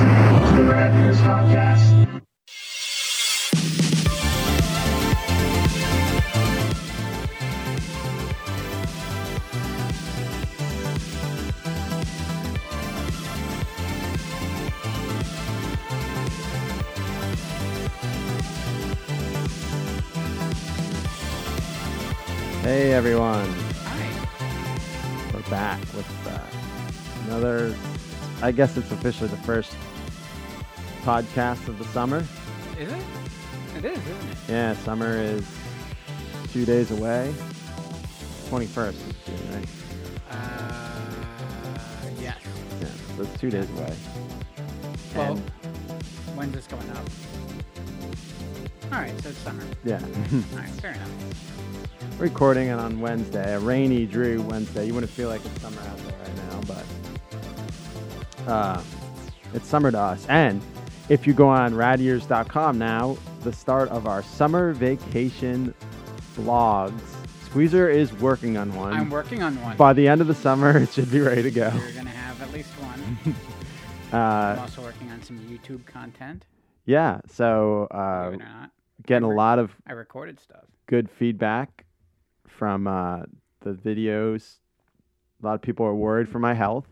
to the Rad Years Podcast. I guess it's officially the first podcast of the summer. Is it? It is, isn't it? Yeah, summer is two days away. Twenty first is June, right? Uh, yes. Yeah, so it's two days away. Well, And- when's this going up? All right, so it's summer. yeah, All right, fair enough. recording it on Wednesday, a rainy, dreary Wednesday. You wouldn't feel like it's summer out there right now, but uh, it's summer to us. And if you go on radyears.com now, the start of our summer vacation blogs. Squeezer is working on one. I'm working on one. By the end of the summer, it should be ready to go. You're gonna have at least one. I'm Uh, also working on some YouTube content. yeah, so uh, Believe it or not, getting a lot of I recorded stuff. good feedback from uh, the videos. A lot of people are worried for my health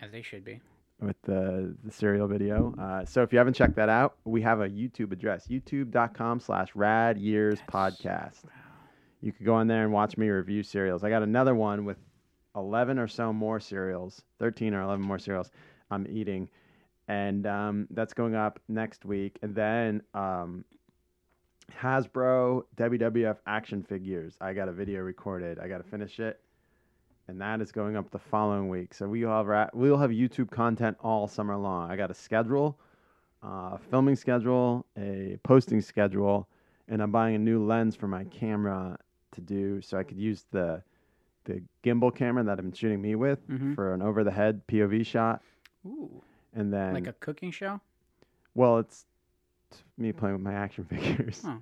As they should be. with the, the cereal video. Uh, so if you haven't checked that out, we have a YouTube address, youtube.com slash rad years podcast. You could go on there and watch me review cereals. I got another one with 11 or so more cereals, 13 or 11 more cereals I'm eating. And um, that's going up next week. And then um, Hasbro WWF action figures. I got a video recorded. I got to finish it. And that is going up the following week. So we'll have, ra- we'll have YouTube content all summer long. I got a schedule, uh, a filming schedule, a posting schedule, and I'm buying a new lens for my camera to do so I could use the the gimbal camera that I've been shooting me with Mhm. for an over the head POV shot. Ooh, And then, like a cooking show. well, it's it's me playing with my action figures. Oh.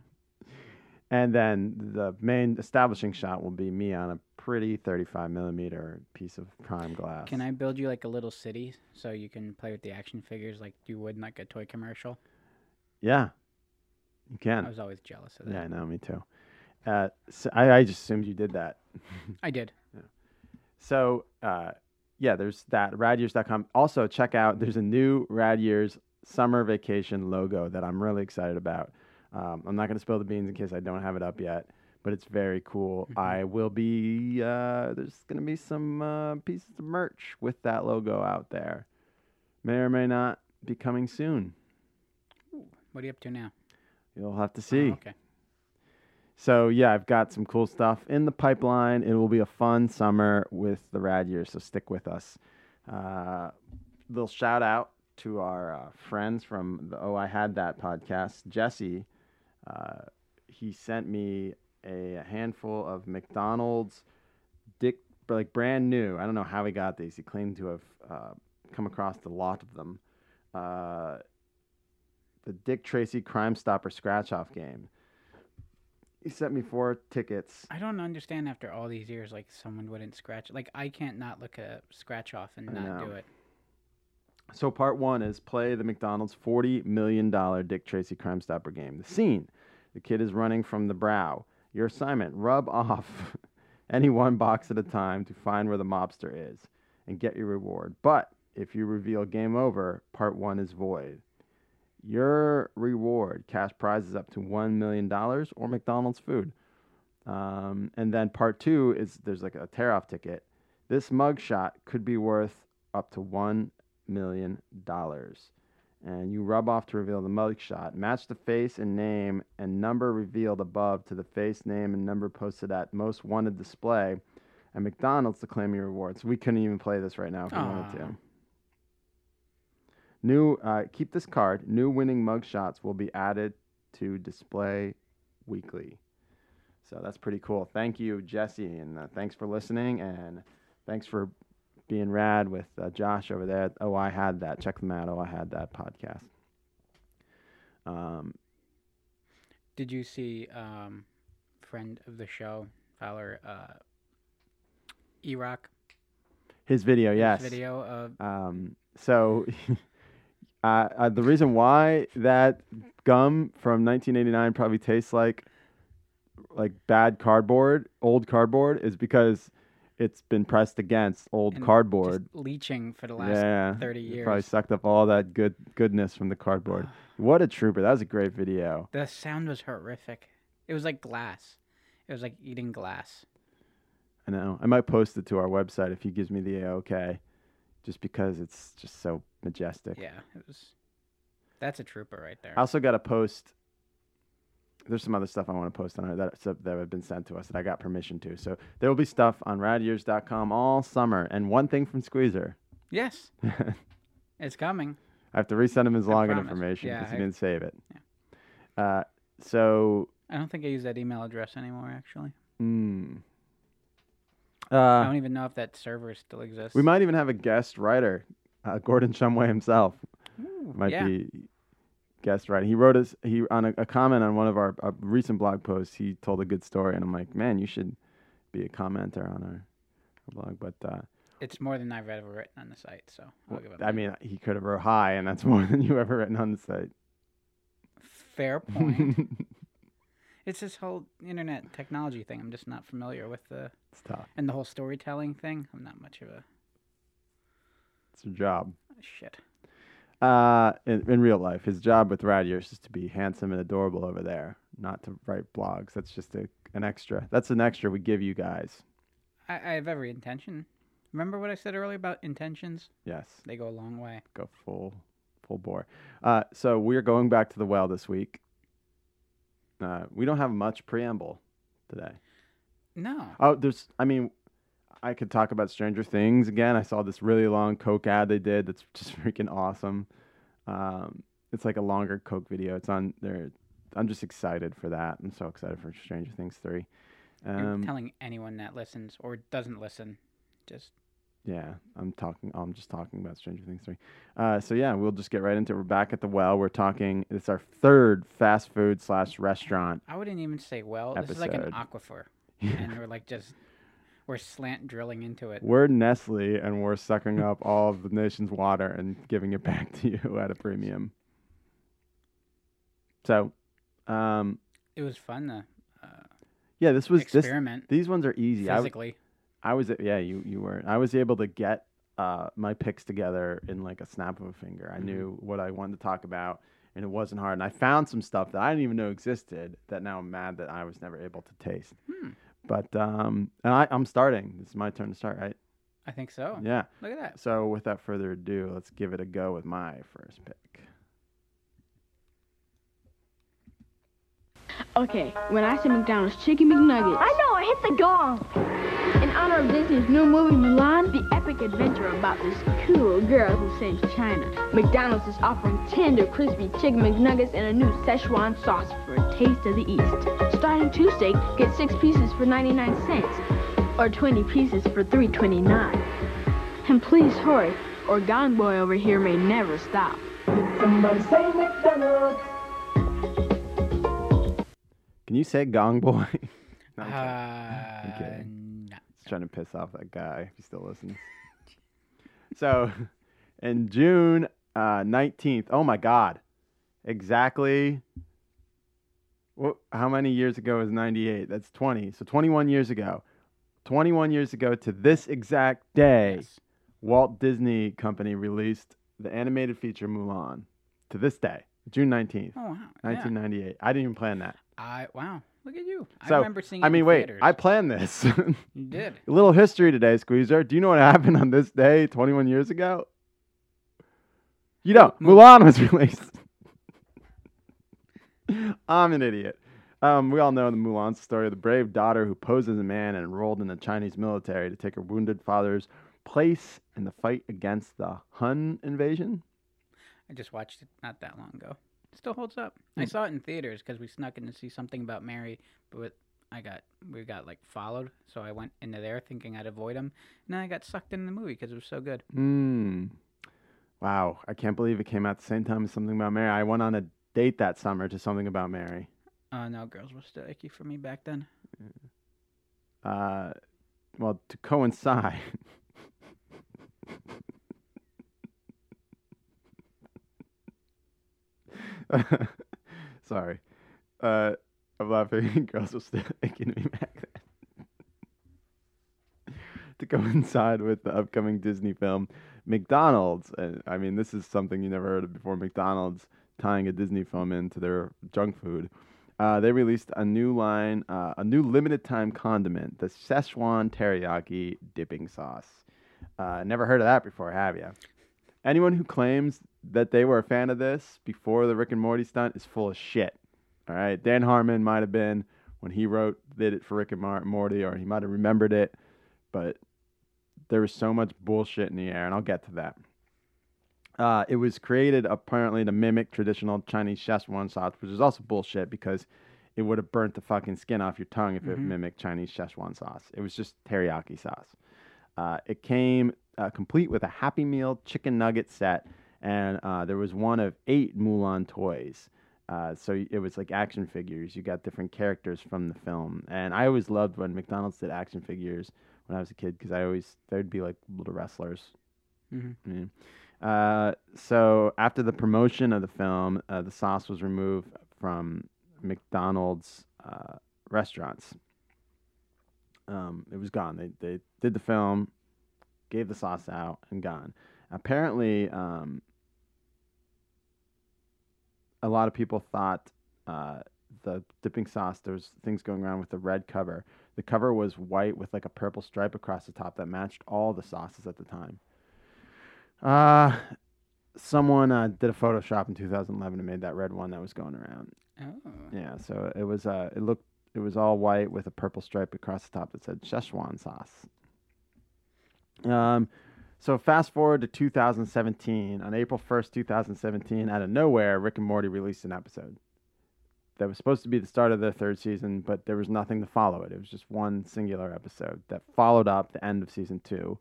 And then the main establishing shot will be me on a pretty 35 millimeter piece of prime glass. Can I build you like a little city so you can play with the action figures like you would in like a toy commercial? Yeah, you can. I was always jealous of that. Yeah, I know, me too. Uh, so I, I just assumed you did that. I did. So, uh, yeah, there's that radyears.com. Also, check out there's a new Rad Years summer vacation logo that I'm really excited about. Um, I'm not going to spill the beans in case I don't have it up yet, but it's very cool. Mhm. I will be uh, there's going to be some uh, pieces of merch with that logo out there. May or may not be coming soon. What are you up to now? You'll have to Oh, see. okay. So yeah, I've got some cool stuff in the pipeline. It will be a fun summer with the Rad Year, so stick with us. Uh, little shout out to our uh, friends from the Oh I Had That podcast, Jesse. Uh, he sent me a handful of McDonald's Dick, like brand new. I don't know how he got these. He claimed to have uh, come across a lot of them. Uh, the Dick Tracy Crime Stopper scratch off game. He sent me four tickets. I don't understand after all these years, like someone wouldn't scratch. Like I can't not look at scratch off and I not know. do it. So part one is play the McDonald's forty million dollar Dick Tracy Crime Stopper game. The scene: the kid is running from the brow. Your assignment: rub off any one box at a time to find where the mobster is and get your reward. But if you reveal game over, part one is void. Your reward: cash prizes up to one million dollars or McDonald's food. Um, and then part two is there's like a tear off ticket. This mugshot could be worth up to one million dollars. And you rub off to reveal the mugshot. Match the face and name and number revealed above to the face, name, and number posted at most wanted display. And McDonald's to claim your rewards. We couldn't even play this right now if we wanted to. New, uh, keep this card. New winning mugshots will be added to display weekly. So that's pretty cool. Thank you, Jesse, and uh, thanks for listening, and thanks for being rad with uh, Josh over there. Oh, I had that. Check them out. Oh, I had that podcast. Um, Did you see um, friend of the show, Fowler, uh, E-Rock? his video, his yes. Video of Um, so Uh, uh, the reason why that gum from 1989 probably tastes like like bad cardboard, old cardboard, is because it's been pressed against old And cardboard. Just leeching for the last yeah, 30 it years. Probably sucked up all that good goodness from the cardboard. what a trooper! That was a great video. The sound was horrific. It was like glass. It was like eating glass. I know. I might post it to our website if he gives me the okay, just because it's just so majestic. Yeah, it was. That's a trooper right there. I also got to post. There's some other stuff I want to post on it that that have been sent to us that I got permission to. So there will be stuff on radyears.com all summer. And one thing from Squeezer, yes, it's coming. I have to resend him his I login promise. information Yeah, because he I- didn't save it. Uh, so, I don't think I use that email address anymore. Actually, mm, I uh, don't even know if that server still exists. we might even have a guest writer, uh, Gordon Shumway himself. Ooh, might yeah. be guest writing. He wrote us he on a, a comment on one of our uh, recent blog posts. He told a good story, and I'm like, man, you should be a commenter on our, our blog. But uh, It's more than I've ever written on the site, so I'll give it. I mean, he could have wrote hi, and that's more than you ever written on the site. fair point. it's this whole internet technology thing. I'm just not familiar with the it's tough. and the whole storytelling thing. I'm not much of a It's a job. shit. Uh, in, in real life, his job with Rad Years is to be handsome and adorable over there, not to write blogs. That's just a, an extra. That's an extra we give you guys. I, I have every intention. Remember what I said earlier about intentions? Yes. They go a long way. go full full bore. Uh, so we're going back to the well this week. Uh, we don't have much preamble today. No. Oh, there's. I mean, I could talk about Stranger Things again. I saw this really long Coke ad they did. That's just freaking awesome. Um, it's like a longer Coke video. It's on there. I'm just excited for that. I'm so excited for Stranger Things three. You're Um, telling anyone that listens or doesn't listen, just Yeah, I'm talking. I'm just talking about Stranger Things three. Uh, so yeah, we'll just get right into it. We're back at the well. We're talking. It's our third fast food slash restaurant. I wouldn't even say well. This is like an Episode. aquifer, and we're like just we're slant drilling into it. We're Nestle, and we're sucking up all of the nation's water and giving it back to you at a premium. So, um, It was fun to uh, yeah, this was this. experiment These ones are easy. Physically. I was yeah, you you were. I was able to get uh, my picks together in like a snap of a finger. I Mhm. knew what I wanted to talk about, and it wasn't hard. And I found some stuff that I didn't even know existed that now I'm mad that I was never able to taste. Hmm. But um, and I, I'm starting. It's my turn to start, right? I think so. Yeah. Look at that. So without further ado, let's give it a go with my first pick. Okay, when I say McDonald's Chicken McNuggets. I know, I hit the gong. In honor of Disney's new movie Mulan, the epic adventure about this cool girl who saves China, McDonald's is offering tender, crispy Chicken McNuggets and a new Szechuan sauce for a taste of the East. Starting Tuesday, get six pieces for 99 cents, or 20 pieces for 3.29. And please hurry, or Gong Boy over here may never stop. Somebody say McDonald's. Can you say Gong Boy? No, I'm Uh, kidding. kidding. no. Just trying to piss off that guy if he still listens. so, in June uh, 19th, oh my God, exactly. What, how many years ago is 98? That's 20. So, 21 years ago. 21 years ago to this exact day, Yes. Walt Disney Company released the animated feature Mulan. To this day, June 19th, Oh wow. Yeah. 1998. I didn't even plan that. I wow. Look at you. I So, remember seeing. I mean, wait, theaters. I planned this. You did. A little history today, Squeezer. Do you know what happened on this day 21 years ago? You don't. Mu- Mulan was released. I'm an idiot. Um, we all know the Mulan story of the brave daughter who posed as a man and enrolled in the Chinese military to take her wounded father's place in the fight against the Hun invasion. I just watched it not that long ago. Still holds up. I Hmm. saw it in theaters because we snuck in to see something about Mary, but I got we got like followed, so I went into there thinking I'd avoid him, and then I got sucked in the movie because it was so good. Hmm. Wow, I can't believe it came out the same time as Something About Mary. I went on a date that summer to Something About Mary. Uh, no, girls were still icky for me back then. uh, well, to coincide. Sorry. Uh, I'm laughing. Girls are still making me then. to coincide with the upcoming Disney film, McDonald's, and I mean, this is something you never heard of before McDonald's tying a Disney film into their junk food. Uh, they released a new line, uh, a new limited time condiment, the Szechuan teriyaki dipping sauce. Uh, never heard of that before, have you? Anyone who claims that they were a fan of this before the Rick and Morty stunt is full of shit. All right, Dan Harmon might have been when he wrote did it for Rick and Mar- Morty, or he might have remembered it, but there was so much bullshit in the air, and I'll get to that. Uh, it was created apparently to mimic traditional Chinese Szechuan sauce, which is also bullshit because it would have burnt the fucking skin off your tongue if it mimicked Chinese Szechuan sauce. It was just teriyaki sauce. Uh, it came uh, complete with a Happy Meal chicken nugget set, and uh, there was one of eight Mulan toys. Uh, so it was like action figures. You got different characters from the film, and I always loved when McDonald's did action figures when I was a kid because I always there'd be like little wrestlers. Mhm. Yeah. Uh, so after the promotion of the film, uh, the sauce was removed from McDonald's uh, restaurants. Um, it was gone. They they did the film, gave the sauce out, and gone. Apparently, um, a lot of people thought uh, the dipping sauce. There's things going around with the red cover. The cover was white with like a purple stripe across the top that matched all the sauces at the time. Uh, someone uh, did a Photoshop in 2011 and made that red one that was going around. Oh. Yeah, so it was uh, it looked it was all white with a purple stripe across the top that said Szechuan sauce. Um, so fast forward to 2017. On April 1st, 2017, out of nowhere, Rick and Morty released an episode that was supposed to be the start of the third season, but there was nothing to follow it. It was just one singular episode that followed up the end of season two,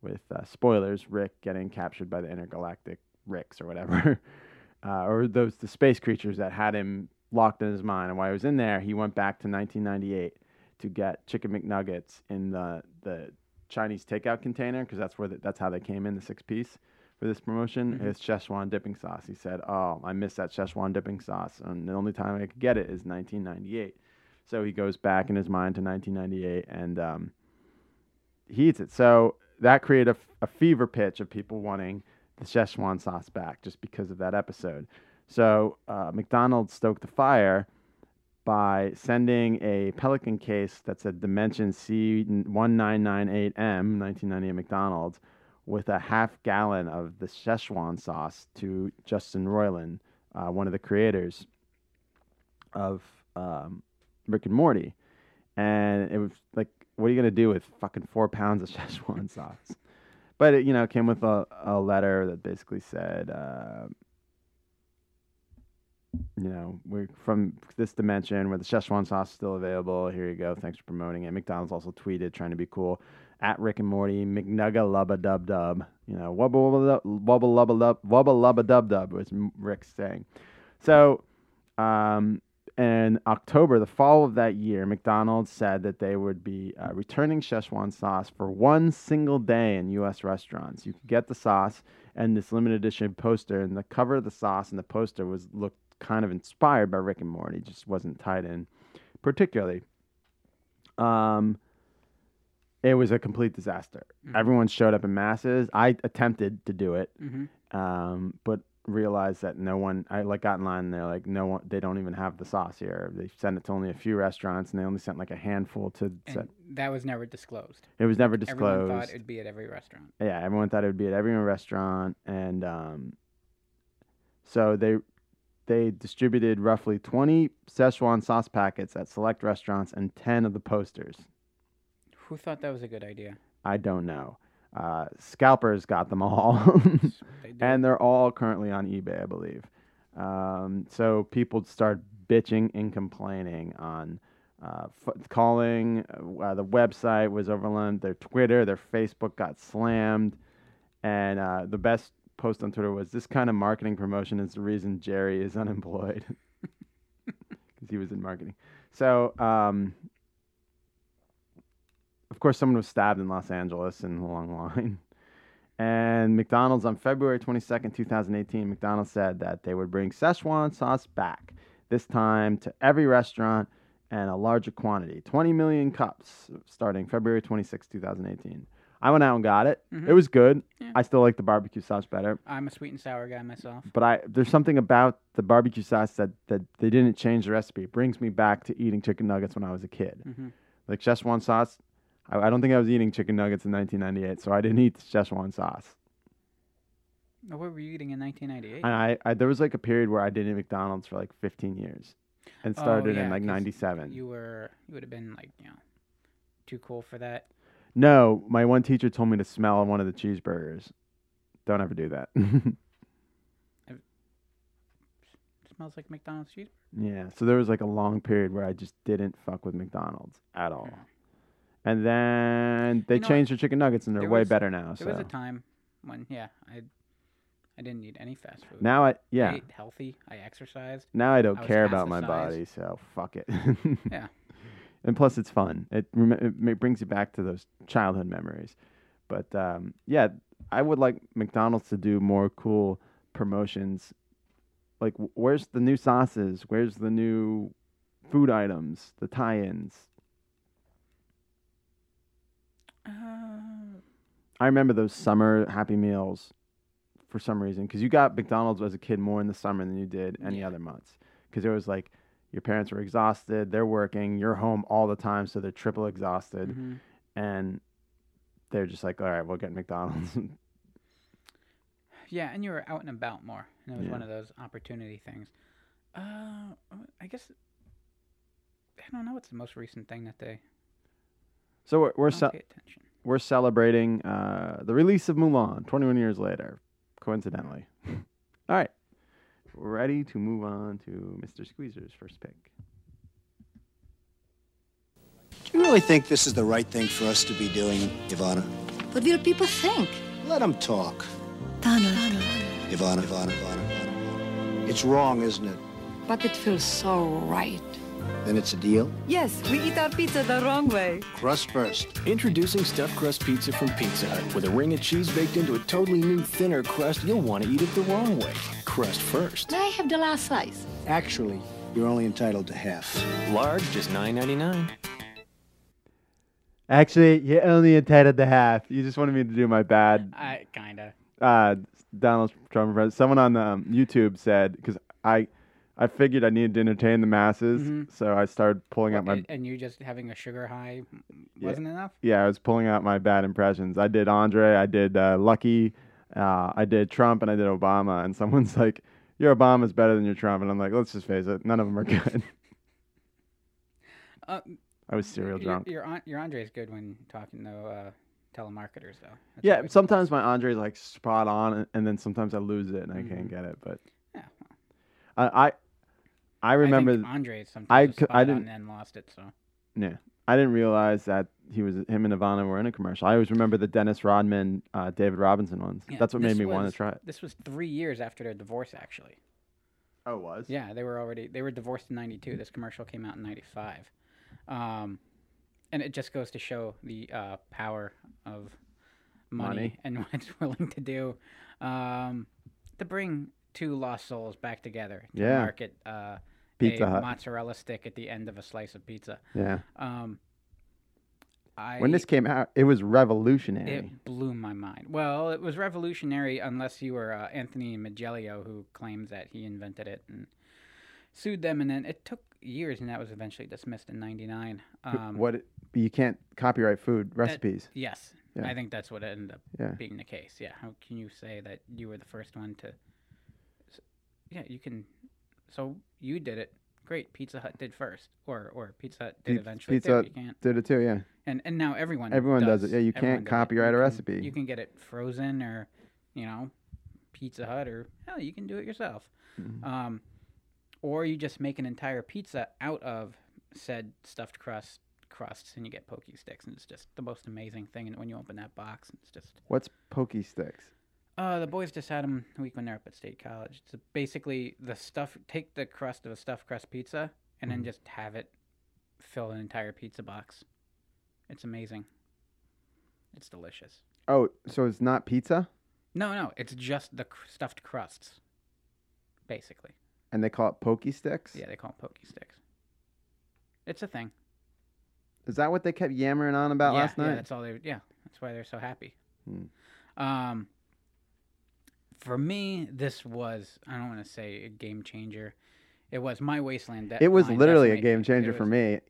with uh, spoilers: Rick getting captured by the intergalactic Ricks or whatever, uh, or those the space creatures that had him locked in his mind. And while he was in there, he went back to 1998 to get chicken McNuggets in the the Chinese takeout container because that's where the, that's how they came in the six piece for this promotion. It's Szechuan dipping sauce. He said, "Oh, I miss that Szechuan dipping sauce, and the only time I could get it is 1998." So he goes back in his mind to 1998 and um, he eats it. So that created a, f- a fever pitch of people wanting the Szechuan sauce back just because of that episode. So uh, McDonald's stoked the fire by sending a Pelican case that said Dimension C1998M, 1998 McDonald's, with a half gallon of the Szechuan sauce to Justin Roiland, uh, one of the creators of um, Rick and Morty. And it was like, what are you going to do with fucking four pounds of Szechuan sauce? But it, you know, came with a, a letter that basically said, uh, you know, we're from this dimension where the Szechuan sauce is still available. Here you go. Thanks for promoting it. McDonald's also tweeted trying to be cool at Rick and Morty, McNugga lubba dub dub. You know, wubba wubba wubba lubba dub wubba lubba dub dub was M- Rick saying. So, um, in October, the fall of that year, McDonald's said that they would be uh, returning Szechuan sauce for one single day in U.S. restaurants. You could get the sauce and this limited edition poster, and the cover of the sauce and the poster was looked kind of inspired by Rick and Morty, just wasn't tied in particularly. Um, it was a complete disaster. Everyone showed up in masses. I attempted to do it, Mhm. um, but realized that no one. I like got in line and they're like, no one. They don't even have the sauce here. They sent it to only a few restaurants, and they only sent like a handful to. That was never disclosed. It was never disclosed. Everyone thought it'd be at every restaurant. Yeah, everyone thought it would be at every restaurant, and um, so they they distributed roughly 20 Szechuan sauce packets at select restaurants and 10 of the posters. Who thought that was a good idea? I don't know. Uh, scalpers got them all, They and they're all currently on eBay, I believe. Um, so people start bitching and complaining on uh, f- calling. Uh, the website was overrun. Their Twitter, their Facebook got slammed, and uh, the best post on Twitter was, "This kind of marketing promotion is the reason Jerry is unemployed." Because he was in marketing. So, um, of course, someone was stabbed in Los Angeles in the long line. And McDonald's on February 22nd, 2018, McDonald's said that they would bring Szechuan sauce back, this time to every restaurant and a larger quantity 20 million cups starting February 26, 2018. I went out and got it. It Mhm. was good. Yeah. I still like the barbecue sauce better. I'm a sweet and sour guy myself. But I there's something about the barbecue sauce that, that they didn't change the recipe. It brings me back to eating chicken nuggets when I was a kid. Mhm. Like Szechuan sauce, I, I don't think I was eating chicken nuggets in 1998, so I didn't eat Szechuan sauce. Oh, What were you eating in 1998? And I, I there was like a period where I didn't eat McDonald's for like 15 years, and Oh, started yeah, in like '97. You were you would have been like you know too cool for that. No, my one teacher told me to smell one of the cheeseburgers. Don't ever do that. smells like McDonald's cheese. yeah, so there was like a long period where I just didn't fuck with McDonald's at all. And then they You know changed their chicken nuggets and they're There way was- better now. There so was a time when yeah I I didn't eat any fast food. now I I yeah ate healthy. I exercised. now I don't I was care about my body, so fuck it. Yeah. And plus, it's fun. It, it brings you back to those childhood memories. But um, yeah, I would like McDonald's to do more cool promotions. Like, where's the new sauces? Where's the new food items? The tie-ins. Uh, I remember those summer Happy Meals for some reason because you got McDonald's as a kid more in the summer than you did any Yeah. other months because it was like your parents were exhausted, they're working, you're home all the time, so they're triple exhausted, mhm. and they're just like, all right, we'll get McDonald's. Yeah, and you were out and about more. And it was one of those opportunity things. Uh, I guess I don't know what's the most recent thing that they so we're we're, don't ce- we're celebrating uh, the release of Mulan 21 years later, coincidentally. all right, ready to move on to Mr. Squeezer's first pick. Do you really think this is the right thing for us to be doing, Ivana? What will people think? Let them talk. Donald. Ivana, Ivana, Ivana, Ivana. It's wrong, isn't it? But it feels so right. Then it's a deal. Yes, we eat our pizza the wrong way. Crust first. Introducing stuffed crust pizza from Pizza Hut. With a ring of cheese baked into a totally new, thinner crust, you'll want to eat it the wrong way. Crust first. May I have the last slice? Actually, you're only entitled to half. Large, just $9.99. Actually, you're only entitled to half. You just wanted me to do my bad I kinda. uh, Donald Trump impression. Someone on um, YouTube said because I, I figured I needed to entertain the masses, Mhm. so I started pulling out my. and, and you just having a sugar high wasn't enough. yeah, I was pulling out my bad impressions. I did Andre, I did uh, Lucky, uh, I did Trump, and I did Obama. And someone's like, "Your Obama's better than your Trump," and I'm like, "Let's just face it, none of them are good." Uh, I was cereal your, drunk. your An- your Andre's good when talking to uh, telemarketers though. That's Yeah, always- sometimes my Andre's like spot on, and- and then sometimes I lose it and I can't Mhm. get it. But Yeah, I, I remember. I Andre's sometimes I was I didn't- and lost it. So Yeah. I didn't realize that he was him and Ivana were in a commercial. I always remember the Dennis Rodman, uh, David Robinson ones. Yeah, That's what made me want to try it. this was three years after their divorce, actually. Oh, it was. Yeah, they were already they were divorced in '92. This commercial came out in '95, um, and it just goes to show the uh, power of money, Money. and what it's willing to do um, to bring two lost souls back together to Yeah. market uh, Pizza a Hut. mozzarella stick at the end of a slice of pizza. Yeah. Um, I, When this came out, it was revolutionary. it blew my mind. Well, it was revolutionary unless you were uh, Anthony Mongiello, who claims that he invented it and sued them, and then it took years, and that was eventually dismissed in '99. Um, what? It, you can't copyright food that- recipes. yes, Yeah. I think that's what ended up Yeah. being the case. Yeah, how can you say that you were the first one to? Yeah, you can. So you did it. Great. Pizza Hut did first, or or Pizza Hut did eventually. Pizza. Hut. Did it too, yeah. And and now everyone Everyone does it. Yeah, you Everyone can't does copyright You a can- recipe. You can get it frozen or, you know, Pizza Hut or hell, you can do it yourself. Mm-hmm. Um, or you just make an entire pizza out of said stuffed crust crusts, and you get pokey sticks, and it's just the most amazing thing. And when you open that box, it's just What's pokey sticks? Uh, the boys just had them a week when they're up at State College. It's basically the stuff. Take the crust of a stuffed crust pizza and Mm-hmm. then just have it fill an entire pizza box. It's amazing. It's delicious. Oh, so it's not pizza? No, no, it's just the cr- stuffed crusts, basically. And they call it pokey sticks. Yeah, they call them pokey sticks. It's a thing. Is that what they kept yammering on about yeah, last Yeah, night? that's all they. Yeah, that's why they're so happy. Hmm. Um, for me, this was I don't want to say a game changer. It was my wasteland. De- it was literally a game changer it for me.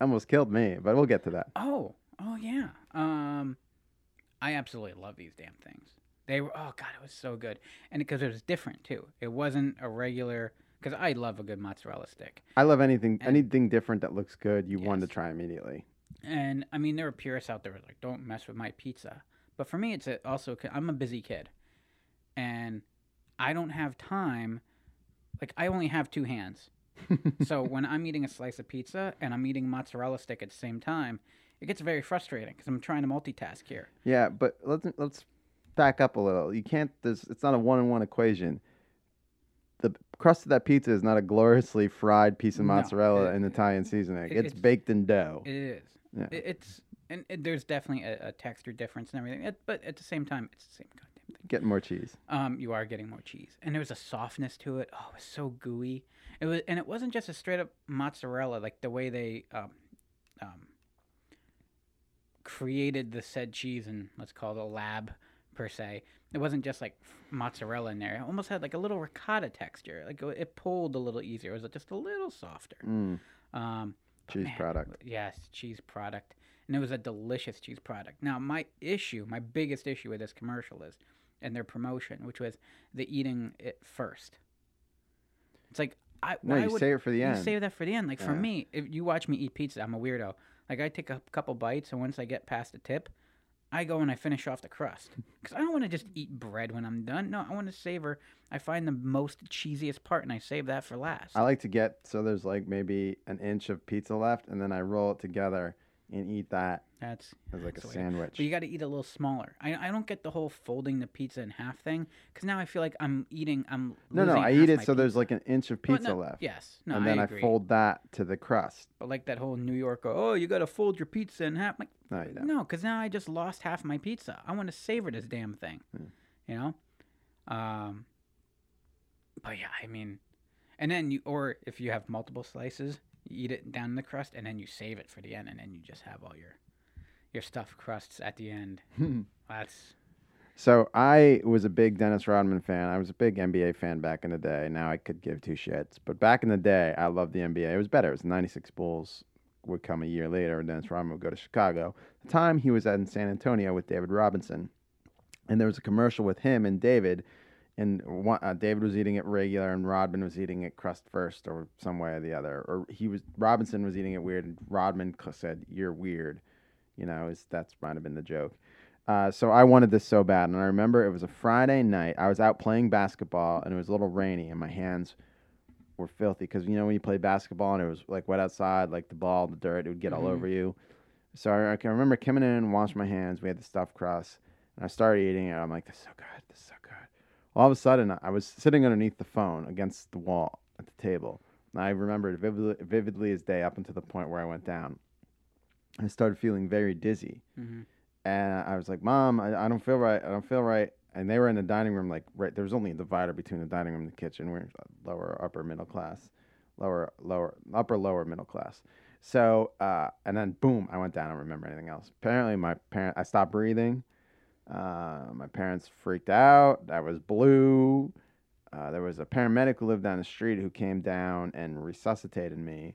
Almost killed me, but we'll get to that. Oh, oh yeah. Um, I absolutely love these damn things. They were oh god, it was so good, and because it was different too. It wasn't a regular. Because I love a good mozzarella stick, I love anything And- anything different that looks good. You want to try immediately. and I mean there are purists out there like, don't mess with my pizza. But for me, it's a, also I'm a busy kid, and I don't have time. Like I only have two hands, so when I'm eating a slice of pizza and I'm eating mozzarella stick at the same time, it gets very frustrating because I'm trying to multitask here. Yeah, but let's let's back up a little. You can't. There's, it's not a one-on-one equation. The crust of that pizza is not a gloriously fried piece of No, mozzarella it- in Italian seasoning. it- it's, it's- baked in dough. It is. Yeah. It, it's and it, there's definitely a, a texture difference and everything. It, but at the same time, it's the same goddamn thing. Getting more cheese. Um, you are getting more cheese, and there was a softness to it. Oh, it was so gooey. It was, and it wasn't just a straight up mozzarella like the way they um, um, created the said cheese in let's call it a lab per se. It wasn't just like mozzarella in there. It almost had like a little ricotta texture. Like it- it pulled a little easier. It was just a little softer. Mm, Um, cheese man, product. Yes, cheese product. And it was a delicious cheese product. Now, my issue, my biggest issue with this commercial is, and their promotion, which was the eating it first. It's like, I, No, you would, save it for the end. you save that for the end. Like, for me, if you watch me eat pizza, I'm a weirdo. Like, I take a couple bites, and once I get past the tip, I go and I finish off the crust. Because I don't want to just eat bread when I'm done. No, I want to savor. I find the most cheesiest part, and I save that for last. I like to get so there's like maybe an inch of pizza left, and then I roll it together and eat that That's as like a sandwich. But you got to eat a little smaller. I, I don't get the whole folding the pizza in half thing because now I feel like I'm eating. I'm no, no, I eat it so there's like an inch of pizza no, left. Yes, no, and then I I, fold that to the crust. But like that whole New York, oh, you got to fold your pizza in half. Like, No, you don't. no, because now I just lost half my pizza. I want to savor this damn thing. Hmm. You know. Um. But yeah, I mean, and then you, or if you have multiple slices, eat it down in the crust, and then you save it for the end, and then you just have all your your stuffed crusts at the end. Hmm. That's So I was a big Dennis Rodman fan. I was a big NBA fan back in the day. Now I could give two shits. But back in the day, I loved the NBA. It was better. It was 96 Bulls would come a year later, and Dennis Rodman would go to Chicago. At the time, he was at in San Antonio with David Robinson. And there was a commercial with him and David. And one, uh, David was eating it regular, and Rodman was eating it crust first, or some way or the other. Or he was Robinson was eating it weird, and Rodman said, "You're weird." You know, is that's might have been the joke. Uh, so I wanted this so bad, and I remember it was a Friday night. I was out playing basketball, and it was a little rainy, and my hands were filthy because you know when you play basketball and it was like wet outside, like the ball, the dirt, it would get all Mhm. over you. So I, I can remember coming in and washing my hands. We had the stuffed crust, and I started eating it. I'm like, this is so good, this is so good. All of a sudden, I was sitting underneath the phone against the wall at the table. And I remember it vividly, vividly as day up until the point where I went down. I started feeling very dizzy mhm. and I was like, "Mom, I, I don't feel right. I don't feel right." And they were in the dining room, like right. There was only a divider between the dining room and the kitchen. We're lower, upper, middle class, lower, lower, upper, lower, middle class. So, uh, and then boom, I went down. I don't remember anything else. Apparently, my parent, I stopped breathing. Uh, my parents freaked out. I was blue. Uh, there was a paramedic who lived down the street who came down and resuscitated me.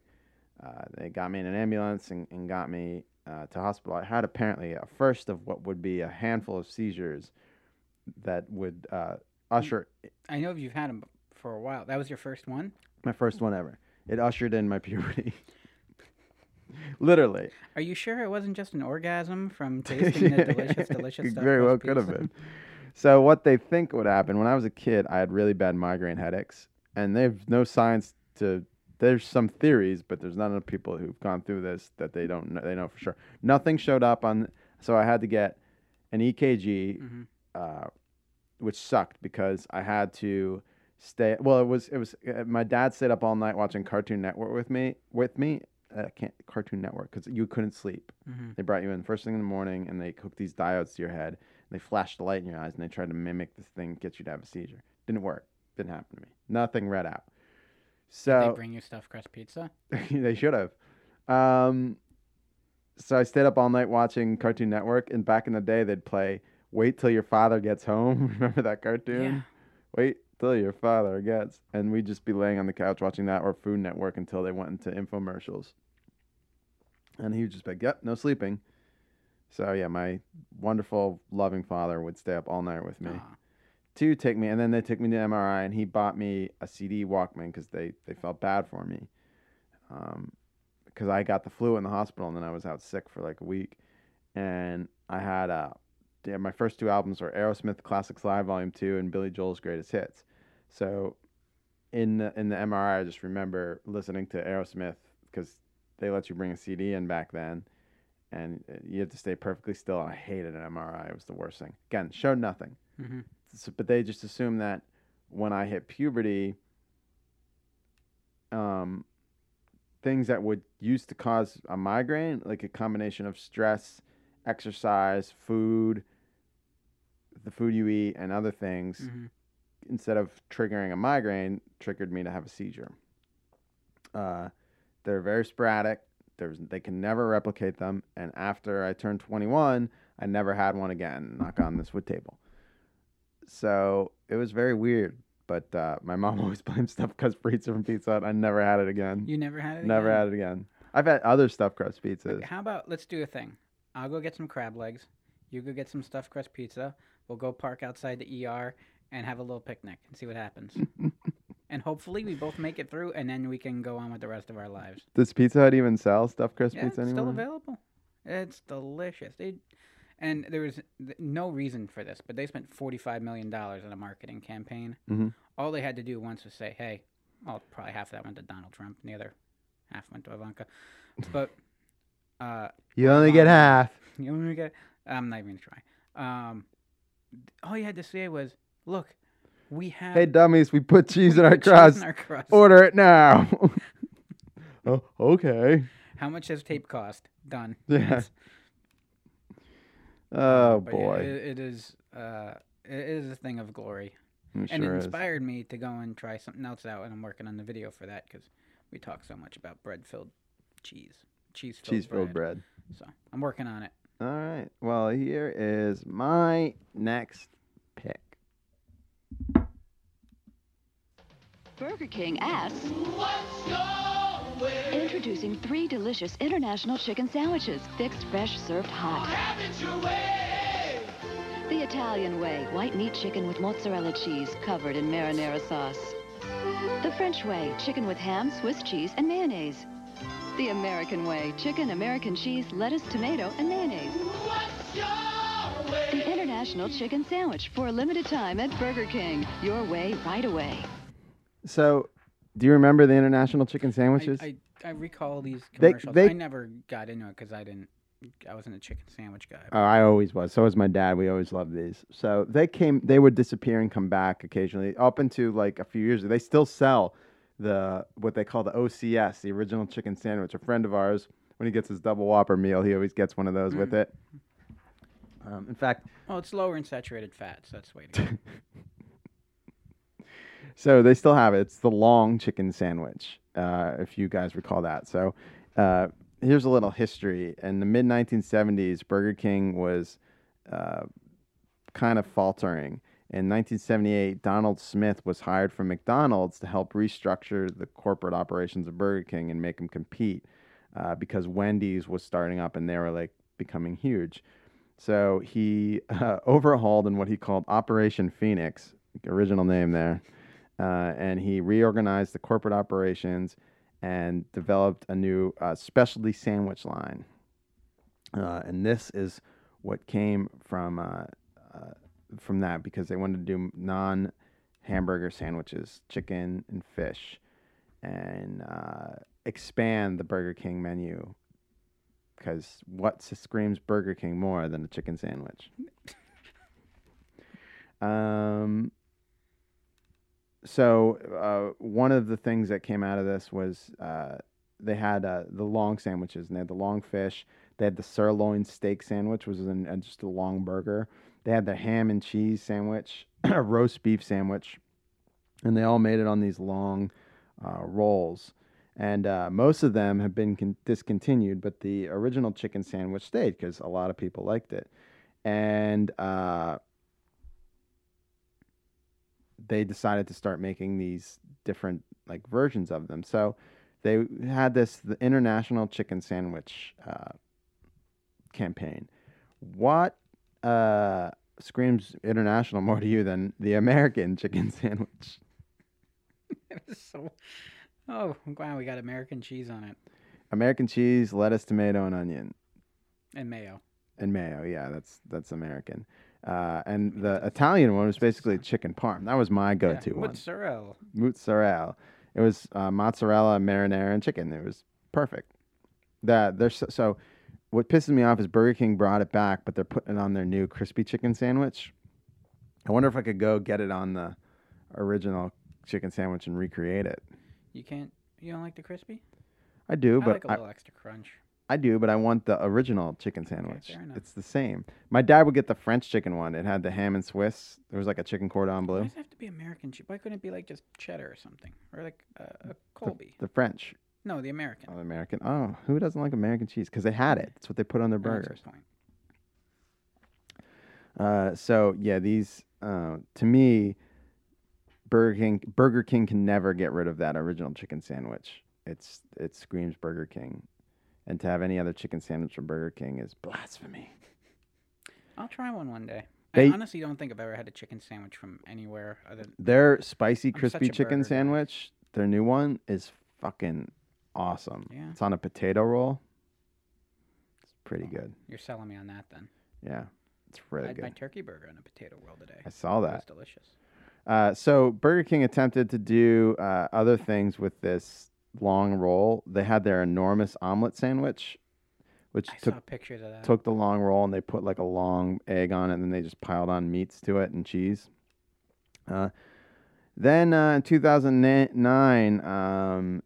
Uh, they got me in an ambulance and, and got me uh, to hospital. I had apparently a first of what would be a handful of seizures that would uh, usher I know you've had them for a while. That was your first one. my first one ever. It ushered in my puberty. Literally. Are you sure it wasn't just an orgasm from tasting the delicious, delicious stuff? Very well could have been. So what they think would happen when I was a kid, I had really bad migraine headaches, and there's no science to. There's some theories, but there's none of people who've gone through this that they don't know, they know for sure. Nothing showed up on, so I had to get an EKG, Mhm. uh, which sucked because I had to stay. Well, it was it was uh, my dad stayed up all night watching Cartoon Network with me with me. Uh, can't Cartoon Network because you couldn't sleep. Mhm. They brought you in first thing in the morning and they hooked these diodes to your head. And They flashed the light in your eyes and they tried to mimic this thing, get you to have a seizure. Didn't work. Didn't happen to me. Nothing read out. Did they So bring you stuffed crust pizza? they should have. Um, so I stayed up all night watching Cartoon Network, and back in the day, they'd play "Wait Till Your Father Gets Home." Remember that cartoon? Yeah. Wait till your father gets, and we'd just be laying on the couch watching that or Food Network until they went into infomercials. And he would just be like, "Yep, no sleeping." So yeah, my wonderful, loving father would stay up all night with me Aw. to take me, and then they took me to MRI, and he bought me a CD Walkman because they they felt bad for me, because I got the flu in the hospital, and then I was out sick for like a week, and I had uh, yeah, my first two albums were Aerosmith Classics Live Volume Two and Billy Joel's Greatest Hits, so in the, in the MRI, I just remember listening to Aerosmith because they let you bring a CD in back then. And uh, you had to stay perfectly still. I hated an MRI. It was the worst thing. Again, showed nothing hmm s- but they just assume that when I hit puberty, um, things that would used to cause a migraine, like a combination of stress, exercise, food, the food you eat, and other things, hmm instead of triggering a migraine, triggered me to have a seizure. Uh, they're very sporadic. There's, they can never replicate them. And after I turned 21, I never had one again. Knock on this wood table. So it was very weird. But uh, my mom always blamed stuffed crust pizza from Pizza Hut. I never had it again. You never had it. never again? had it again. I've had other stuffed crust pizzas. Okay, how about let's do a thing. I'll go get some crab legs. You go get some stuffed crust pizza. We'll go park outside the ER and have a little picnic and see what happens. and hopefully we both make it through, and then we can go on with the rest of our lives. Does Pizza Hut even sell stuffed crust Yeah, pizza it's anymore? still available. It's delicious. They, and there was no reason for this, but they spent forty-five million dollars on a marketing campaign. Mhm. All they had to do once was say, "Hey, well, probably half of that went to Donald Trump, and the other half went to Ivanka." But uh, You only get Um, half. you only get. I'm not even gonna try. Um, all you had to say was, "Look, we have." Hey, dummies, we put cheese in our crust. in our crust. Order it now. oh, okay. How much does tape cost? Done. Yeah. Oh but boy, it, it is. Uh, it is a thing of glory, It and sure it is. inspired me to go and try something else out. And I'm working on the video for that because we talk so much about bread-filled cheese, cheese-filled cheese-filled bread. So I'm working on it. All right. Well, here is my next pick. Burger King asks, Introducing three delicious international chicken sandwiches, fixed, fresh, served hot. The Italian way, white meat chicken with mozzarella cheese covered in marinara sauce. The French way, chicken with ham, Swiss cheese, and mayonnaise. The American way, chicken, American cheese, lettuce, tomato, and mayonnaise. The International Chicken Sandwich for a limited time at Burger King. Your way, right away. So, do you remember the international chicken I, sandwiches? I, I recall these They- commercials. they- I never got into it because I didn't. I wasn't a chicken sandwich guy. Oh, I always was. So was my dad. We always loved these. So they came. They would disappear and come back occasionally. Up into like a few years, ago. they still sell the what they call the OCS, the original chicken sandwich. A friend of ours, when he gets his double Whopper meal, he always gets one of those with it. Um, in fact, Well, it's lower in saturated fats. That's the way to go. So they still have it. It's the long chicken sandwich, uh, if you guys recall that. So uh, here's a little history. In the mid 1970s, Burger King was uh, kind of faltering. In 1978, Donald Smith was hired from McDonald's to help restructure the corporate operations of Burger King and make them compete uh, because Wendy's was starting up and they were like becoming huge. So he uh, overhauled in what he called Operation Phoenix, original name there, uh, and he reorganized the corporate operations and developed a new uh, specialty sandwich line. Uh, and this is what came from uh, uh, from that because they wanted to do non hamburger sandwiches, chicken and fish, and uh, expand the Burger King menu. Because what screams Burger King more than a chicken sandwich? um, so uh, one of the things that came out of this was uh, they had uh, the long sandwiches and they had the long fish. They had the sirloin steak sandwich, which was an, uh, just a long burger. They had the ham and cheese sandwich, a roast beef sandwich, and they all made it on these long uh, rolls. And uh, most of them have been con- discontinued, but the original chicken sandwich stayed because a lot of people liked it. And they decided to start making these different like versions of them. So they had this the international chicken sandwich uh, campaign. What uh, screams international more to you than the American chicken sandwich? it was so. Oh wow, we got American cheese on it American cheese, lettuce, tomato, and onion, and mayo. and mayo. Yeah, that's that's American. Uh, and the Italian one was basically chicken parm. That was my go-to yeah. one. Mozzarella. mozzarella. It was uh, mozzarella, marinara, and chicken. It was perfect. That there's so, so. What pisses me off is Burger King brought it back, but they're putting it on their new crispy chicken sandwich. I wonder if I could go get it on the original chicken sandwich and recreate it. You can't. You don't like the crispy? I do, but I but like a little extra crunch. I do, but I want the original chicken sandwich. fair enough. it's the same. My dad would get the French chicken one. It had the ham and Swiss. There was like a chicken cordon Why bleu. does it have to be American cheese? Why couldn't it be like just cheddar or something, or like uh, a Colby? The French. No, the American. Oh, American. Oh, who doesn't like American cheese? Because they had it. That's what they put on their that's burgers. point. Uh, so yeah, these uh, to me, Burger King Burger King can never get rid of that original chicken sandwich. It's it screams Burger King, and to have any other chicken sandwich from Burger King is blasphemy. I'll try one one day. They- I honestly don't think I've ever had a chicken sandwich from anywhere other. Than, Their spicy I'm crispy chicken burger guy. sandwich, their new one is fucking awesome. Yeah. It's on a potato roll. It's pretty good. You're selling me on that then. Yeah, it's really good. I had my turkey burger on a potato roll today. I saw that. It's delicious. Uh, so Burger King attempted to do uh, other things with this long roll. They had their enormous omelet sandwich, which I took pictures of that. took the long roll and they put like a long egg on it, and then they just piled on meats to it and cheese. Uh, then uh, in 2009, um,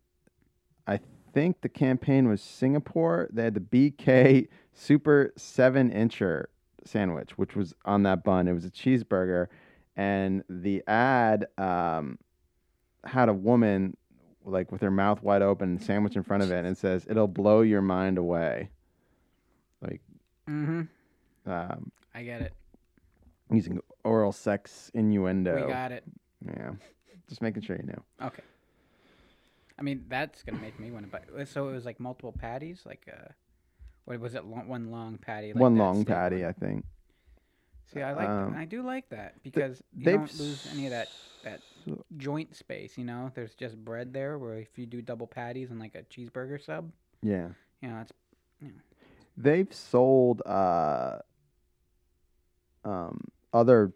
I think the campaign was Singapore. They had the BK Super Seven Incher sandwich, which was on that bun. It was a cheeseburger, and the ad um, had a woman like with her mouth wide open, sandwich in front of it, and it says, "It'll blow your mind away." Like Mm-hmm. um, I get it. using oral sex innuendo. We got it. Yeah, just making sure you know. Okay. I mean, that's gonna make me want to buy. So it was like multiple patties, like uh, what was it? Long, one long patty. Like One long patty, one? I think. See, I like. Um, I do like that because you don't lose any of that that joint space. You know, there's just bread there. Where if you do double patties and like a cheeseburger sub, Yeah, you know, it's they've sold uh, um, other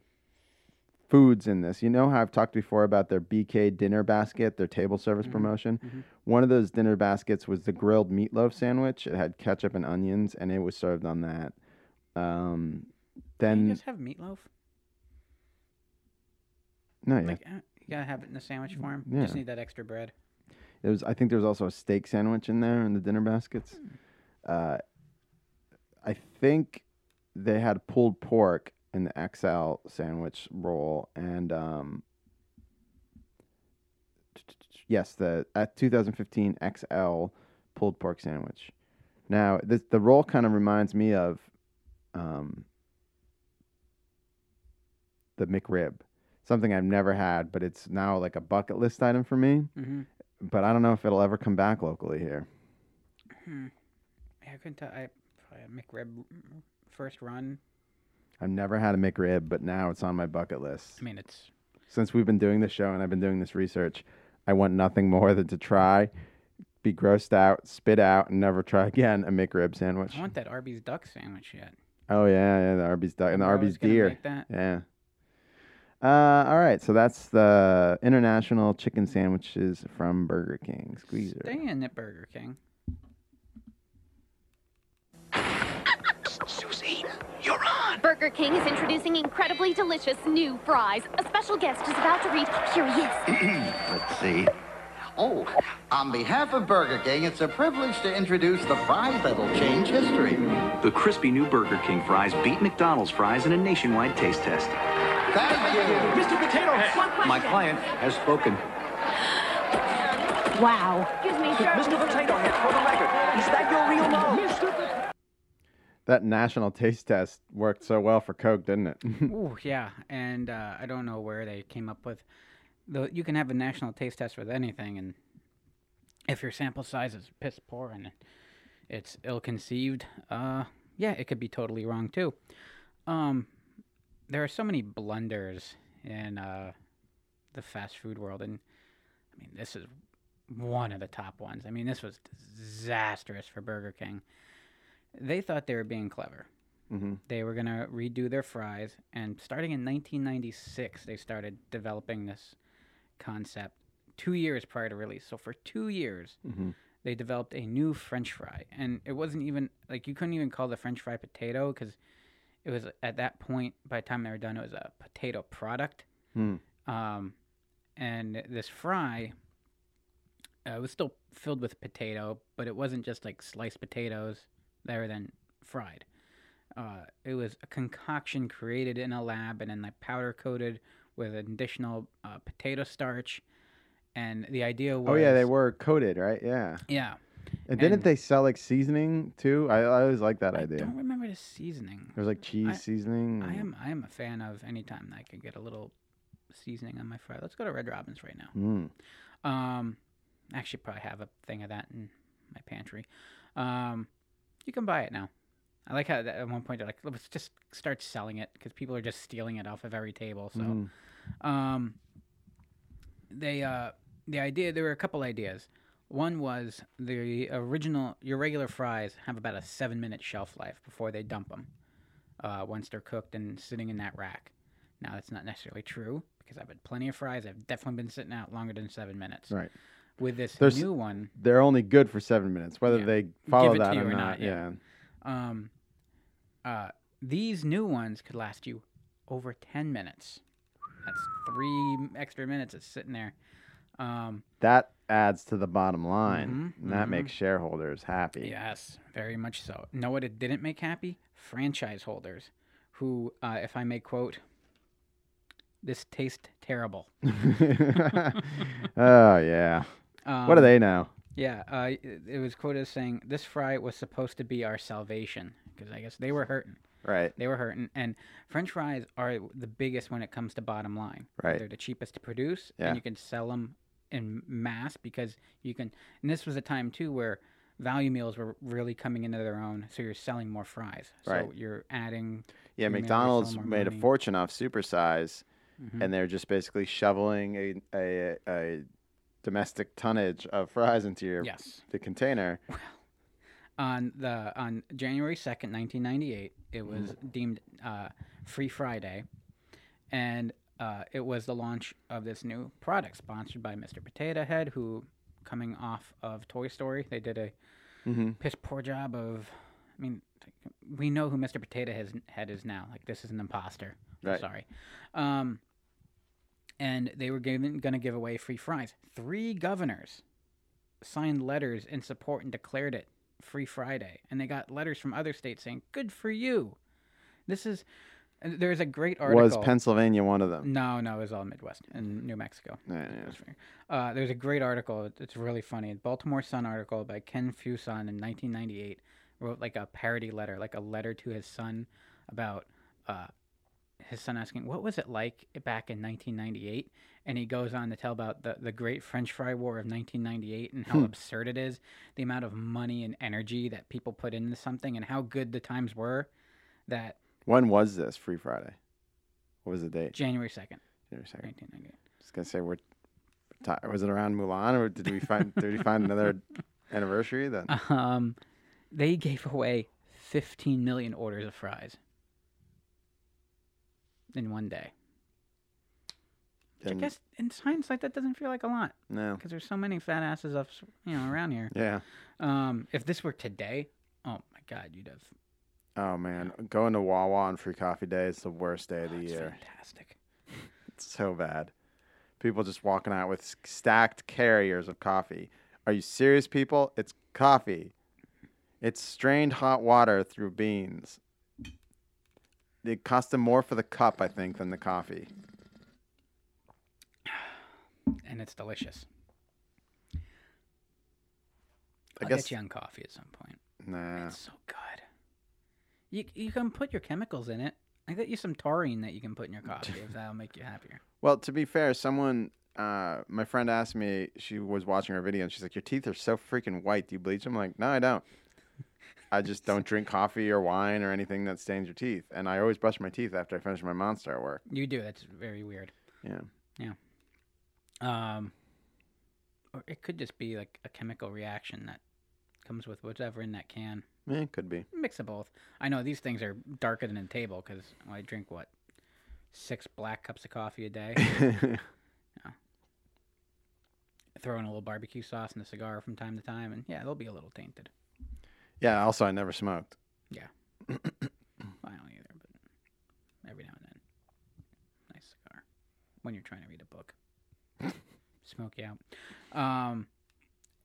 foods in this. You know how I've talked before about their BK dinner basket, their table service Mhm, promotion. mhm. One of those dinner baskets was the grilled meatloaf sandwich. It had ketchup and onions, and it was served on that. Um, Can you then just have meatloaf. no, yeah, Like uh, you gotta have it in the sandwich form. Yeah. Just need that extra bread. It was. I think there was also a steak sandwich in there in the dinner baskets. Uh, I think they had pulled pork in the XL sandwich roll, and um, yes, the at 2015 XL pulled pork sandwich. Now, this the roll kind of reminds me of um, the McRib, something I've never had, but it's now like a bucket list item for me Mm-hmm. but I don't know if it'll ever come back locally here. Hmm. Yeah, I couldn't tell. I probably McRib first run. I've never had a McRib, but now it's on my bucket list. I mean, it's Since we've been doing this show and I've been doing this research, I want nothing more than to try, be grossed out, spit out, and never try again a McRib sandwich. I want that Arby's duck sandwich yet. Oh yeah, yeah, the Arby's duck and the Remember I was Arby's deer. Yeah. Uh, all right, so that's the international chicken sandwiches from Burger King. Squeezer. Staying at Burger King. Susie, you're on. Burger King is introducing incredibly delicious new fries. A special guest is about to read. Here he is. Let's see. Oh, on behalf of Burger King, it's a privilege to introduce the fries that'll change history. The crispy new Burger King fries beat McDonald's fries in a nationwide taste test. Thank you. Mr. Potato Head. My client has spoken. Wow. Excuse me, sir. Mr. Potato Head, for the record, is that your real nose? That national taste test worked so well for Coke, didn't it? Ooh, yeah, and uh, I don't know where they came up with. The you can have a national taste test with anything, and if your sample size is piss poor and it's ill-conceived, uh, yeah, it could be totally wrong too. Um, there are so many blunders in uh, the fast food world, and I mean, this is one of the top ones. I mean, this was disastrous for Burger King. They thought they were being clever. Mhm. They were going to redo their fries, and starting in 1996, they started developing this concept two years prior to release. So for two years, Mhm. they developed a new French fry, and it wasn't even like you couldn't even call the French fry potato because it was at that point. By the time they were done, it was a potato product. Hmm. Um, and this fry uh, was still filled with potato, but it wasn't just like sliced potatoes that were then fried. Uh, it was a concoction created in a lab and then like powder coated with additional uh, potato starch. And the idea was oh yeah, they were coated, right? Yeah. Yeah. And didn't And- they sell like seasoning too? I, I always like that I idea. I don't remember the seasoning. There was like cheese I- seasoning. I am I am a fan of any time that I can get a little seasoning on my fry. Let's go to Red Robin's right now. Mm. Um, I actually probably have a thing of that in my pantry. Um, you can buy it now. I like how that at one point they're like, let's just start selling it because people are just stealing it off of every table. So, Mhm. um, they uh, the idea there were a couple ideas. One was the original your regular fries have about a seven minute shelf life before they dump them. Uh, once they're cooked and sitting in that rack. Now that's not necessarily true because I've had plenty of fries. I've definitely been sitting out longer than seven minutes. Right. With this There's- new one, They're only good for seven minutes, whether Yeah. they follow that or or not. yeah. yeah. um, uh, these new ones could last you over ten minutes. That's three extra minutes of sitting there. Um, That adds to the bottom line. Mhm, and that mhm. makes shareholders happy. Yes, very much so. Know what it didn't make happy? Franchise holders, who, uh, if I may quote, this tastes terrible. oh yeah. what do Um, they know? Yeah, uh, it, it was quoted as saying, "This fry was supposed to be our salvation," because I guess they were hurting. Right. They were hurting, and French fries are the biggest when it comes to bottom line. Right. They're the cheapest to produce, Yeah. and you can sell them in mass because you can. And this was a time too where value meals were really coming into their own, so you're selling more fries. So Right. you're adding. Yeah, to your meal, you're McDonald's made a fortune off supersize, Mhm. and they're just basically shoveling a, a a domestic tonnage of fries into your Yes. the container. Well, on the on January second, nineteen ninety eight. It was Mm-hmm. deemed uh, Free Friday, and uh, it was the launch of this new product sponsored by Mr. Potato Head, who coming off of Toy Story, they did a Mhm. piss poor job of. I mean, we know who Mr. Potato Head is now. Like this is an imposter. I'm Right. Sorry. Um, and they were going to give away free fries. Three governors signed letters in support and declared it Free Friday, and they got letters from other states saying, "Good for you." This is. And There's a great article. Was Pennsylvania one of them? No, no, it was all Midwest and New Mexico. Yeah, yeah. was. Uh, there's a great article. It's really funny. Baltimore Sun article by Ken Fuson in 1998 wrote like a parody letter, like a letter to his son about uh, his son asking, "What was it like back in 1998?" And he goes on to tell about the the Great French Fry War of 1998 and how Hmm. absurd it is, the amount of money and energy that people put into something, and how good the times were. That When was this Free Friday? What was the date? January 2nd, January second. 1998. Just gonna say we're. Was it around Mulan, or did we find? did we find another anniversary then? Um, they gave away 15 million orders of fries in one day. Which I guess in hindsight that doesn't feel like a lot No. because there's so many fat asses up, you know, around here. Yeah. Um, if this were today, oh my God, you'd have Oh man, going to Wawa on Free Coffee Day is the worst day of the Oh, it's year. fantastic. It's so bad. People just walking out with stacked carriers of coffee. Are you serious, people? It's coffee. It's strained hot water through beans. It cost them more for the cup, I think, than the coffee. and it's delicious. I I'll guess- get you on coffee at some point. Nah. It's so good. You you can put your chemicals in it. I got you some taurine that you can put in your coffee if that'll make you happier. Well, to be fair, someone, uh, my friend asked me, she was watching our video and she's like, Your teeth are so freaking white. Do you bleach them? I'm like, No, I don't. I just don't drink coffee or wine or anything that stains your teeth. And I always brush my teeth after I finish my monster at work. You do. That's very weird. Yeah. Yeah. Um. Or it could just be like a chemical reaction that comes with whatever in that can. Yeah, it could be. Mix of both. I know these things are darker than a table because I drink what six black cups of coffee a day. yeah. Throw in a little barbecue sauce and a cigar from time to time, and yeah, they'll be a little tainted. Yeah, also, I never smoked. Yeah. I don't either, but every now and then, nice cigar when you're trying to read a book. Smoke you out. Um,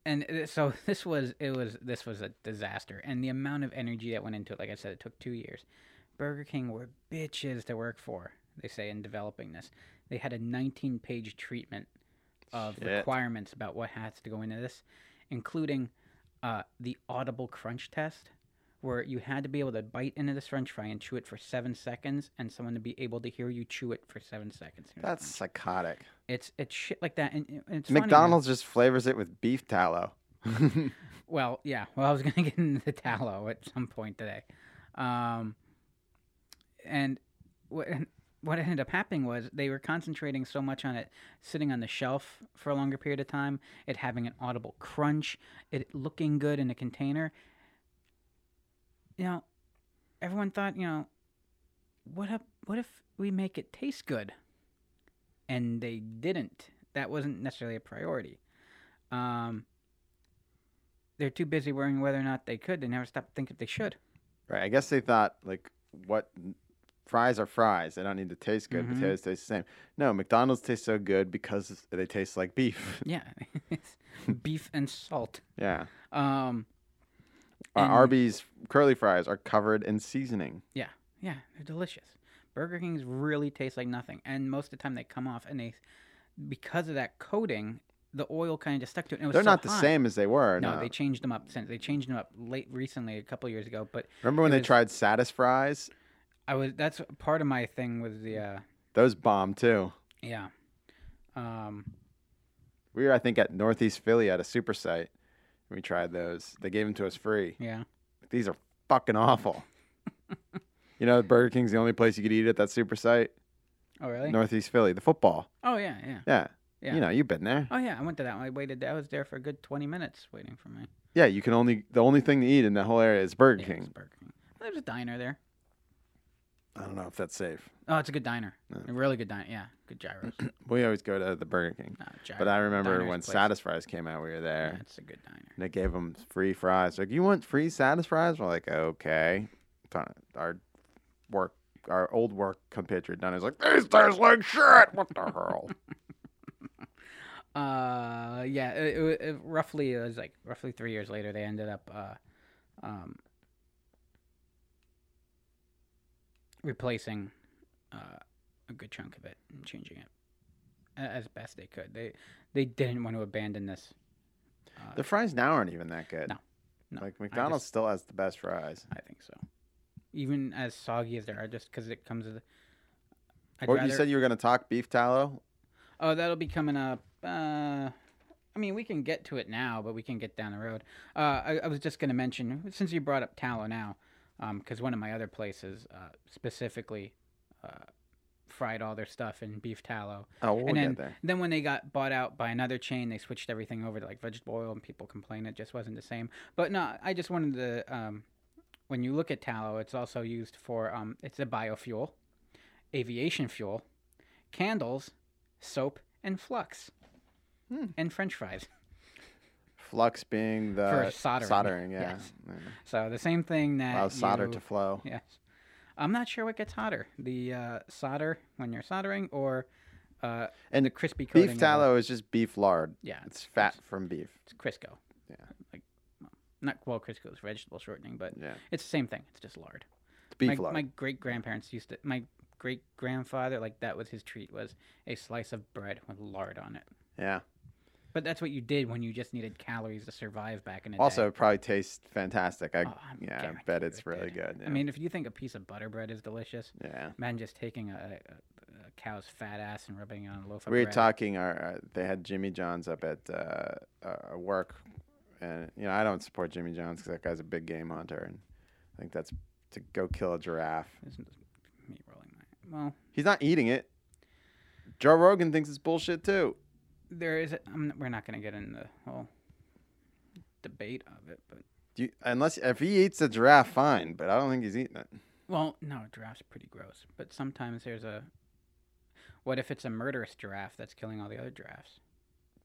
and uh, so this was it was this was a disaster, and the amount of energy that went into it. Like I said, it took two years. Burger King were bitches to work for. They say in developing this, they had a 19-page treatment of Shit. requirements about what has to go into this, including uh, the audible crunch test, where you had to be able to bite into this French fry and chew it for seven seconds, and someone to be able to hear you chew it for seven seconds. That's psychotic. It's it's shit like that, and, it's funny McDonald's just flavors it with beef tallow. Well, yeah. Well, I was gonna get into the tallow at some point today, um, and what what ended up happening was they were concentrating so much on it sitting on the shelf for a longer period of time, it having an audible crunch, it looking good in a container. You know, everyone thought, you know, what if what if we make it taste good? And they didn't. That wasn't necessarily a priority. Um, they're too busy worrying whether or not they could. They never stopped thinking if they should. Right. I guess they thought like what fries are fries. They don't need to taste good. Mhm. Potatoes taste the same. No, McDonald's tastes so good because they taste like beef. Yeah, beef and salt. Yeah. Um, Our Arby's curly fries are covered in seasoning. yeah, yeah, they're delicious. Burger King's really taste like nothing, and most of the time they come off and they, because of that coating, the oil kind of just stuck to it. And it was They're so not the hot. same as they were. No, No. they changed them up since they changed them up late recently, a couple years ago. But Remember when they was- tried Satisfries? I was that's part of my thing with the uh, Those bomb too. yeah. Um, We were, I think, at Northeast Philly at a super site. We tried those. They gave them to us free. Yeah. These are fucking awful. you know, Burger King's the only place you could eat at that super site. Oh, really? Northeast Philly, the football. oh yeah, yeah. Yeah. Yeah. You know, you've been there. Oh yeah, I went to that one. I waited. I was there for a good twenty minutes waiting for me. Yeah, you can only the only thing to eat in that whole area is Burger Yeah, King. Burger King. There's a diner there. I don't know if that's safe. Oh, it's a good diner. A really good diner. Yeah, good gyros. We always go to the Burger King. gyro- but I remember diner's when place. Satisfries came out, we were there. Yeah, it's a good diner. And they gave them free fries. Like, you want free Satisfries? We're like, okay. Our work, our old work compatriot done is like, these taste like shit. What the hell? Uh, yeah, it, it, it, roughly it was like roughly three years later they ended up uh, um, replacing uh, a good chunk of it and changing it as best they could. They they didn't want to abandon this. Uh, the fries now aren't even that good. No, no. Like McDonald's just- still has the best fries. I think so. Even as soggy as they are, just because it comes with. I'd Or you said you were going to talk beef tallow? Oh, that'll be coming up. Uh, I mean, we can get to it now, but we can get down the road. Uh, I, I was just going to mention, since you brought up tallow now, because one of my other places uh, specifically uh, fried all their stuff in beef tallow. Oh, we'll and get then, there. Then when they got bought out by another chain, they switched everything over to like vegetable oil, and people complained it just wasn't the same. But no, I just wanted to. Um, when you look at tallow, it's also used for um, it's a biofuel, aviation fuel, candles, soap, and flux, Hmm. and French fries Flux being the for soldering. soldering yeah. Yes. Yeah. So the same thing that Allows solder to flow. Yes. I'm not sure what gets hotter, the uh, solder when you're soldering, or Uh, And the crispy coating. beef tallow is just beef lard. Yeah, it's fat from beef. It's Crisco. Yeah. Like, not well, Crisco is vegetable shortening, but Yeah. it's the same thing. It's just lard. It's beef my, lard. My great grandparents used to. My great grandfather, like that was his treat was a slice of bread with lard on it. Yeah. But that's what you did when you just needed calories to survive back in the day. Also, day. it probably tastes fantastic. I Oh, yeah, I bet it's really good. I yeah. mean, if you think a piece of butter bread is delicious, Yeah. man, just taking a, a, a cow's fat ass and rubbing it on a loaf of bread. we were talking. Our uh, they had Jimmy John's up at uh, uh, work, and you know I don't support Jimmy John's because that guy's a big game hunter, and I think that's to go kill a giraffe. Isn't me rolling my well? He's not eating it. Joe Rogan thinks it's bullshit too. There is. I'm, we're not going to get into the whole debate of it, but Do you, unless if he eats a giraffe, fine, but I don't think he's eating it. well, no, giraffe's pretty gross. But sometimes there's a. What if it's a murderous giraffe that's killing all the other giraffes?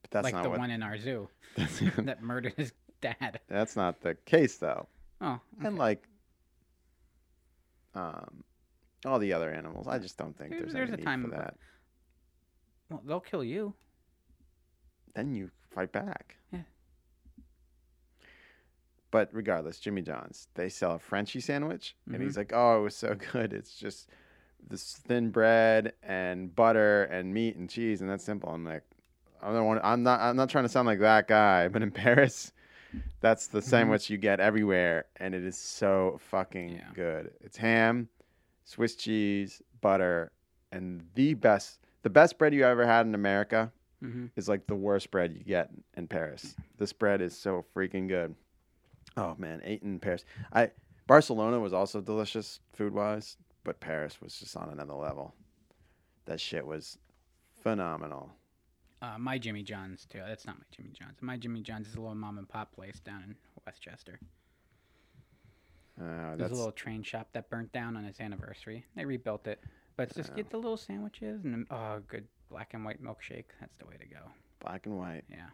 But that's like not the what, one in our zoo that murdered his dad. That's not the case though. Oh, And like, um, all the other animals, I just don't think There- there's, there's any a need time for- that. Well, they'll kill you. Then you fight back. Yeah. But regardless, Jimmy John's, they sell a Frenchie sandwich, and Mm-hmm. he's like, "Oh, it was so good. It's just this thin bread and butter and meat and cheese, and that's simple." I'm like, I don't want. I'm not. I'm not trying to sound like that guy, but in Paris, that's Mm-hmm. the sandwich you get everywhere, and it is so fucking good. It's ham, Swiss cheese, butter, and the best. The best bread you ever had in America Mhm. is like the worst bread you get in Paris. This bread is so freaking good. Oh man, ate in Paris. I Barcelona was also delicious food wise, but Paris was just on another level. That shit was phenomenal. Uh, my Jimmy John's too. That's not my Jimmy John's. My Jimmy John's is a little mom and pop place down in Westchester. Uh, There's a little train shop that burnt down on its anniversary. They rebuilt it, but just get the little sandwiches and oh, good black and white milkshake. That's the way to go. black and white. Yeah.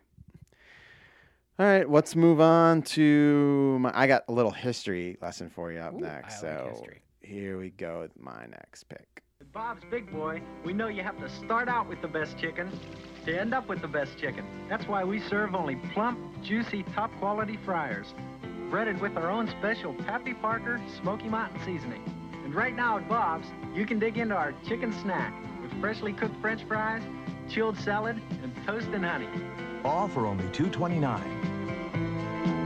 All right, let's move on to my. I got a little history lesson for you up Ooh, next. I like so history. here we go with my next pick. Bob's Big Boy, we know you have to start out with the best chicken to end up with the best chicken. That's why we serve only plump, juicy, top quality fryers, breaded with our own special Pappy Parker Smoky Mountain seasoning. And right now at Bob's, you can dig into our chicken snack with freshly cooked French fries, chilled salad, and toast and honey. All for only $2.29.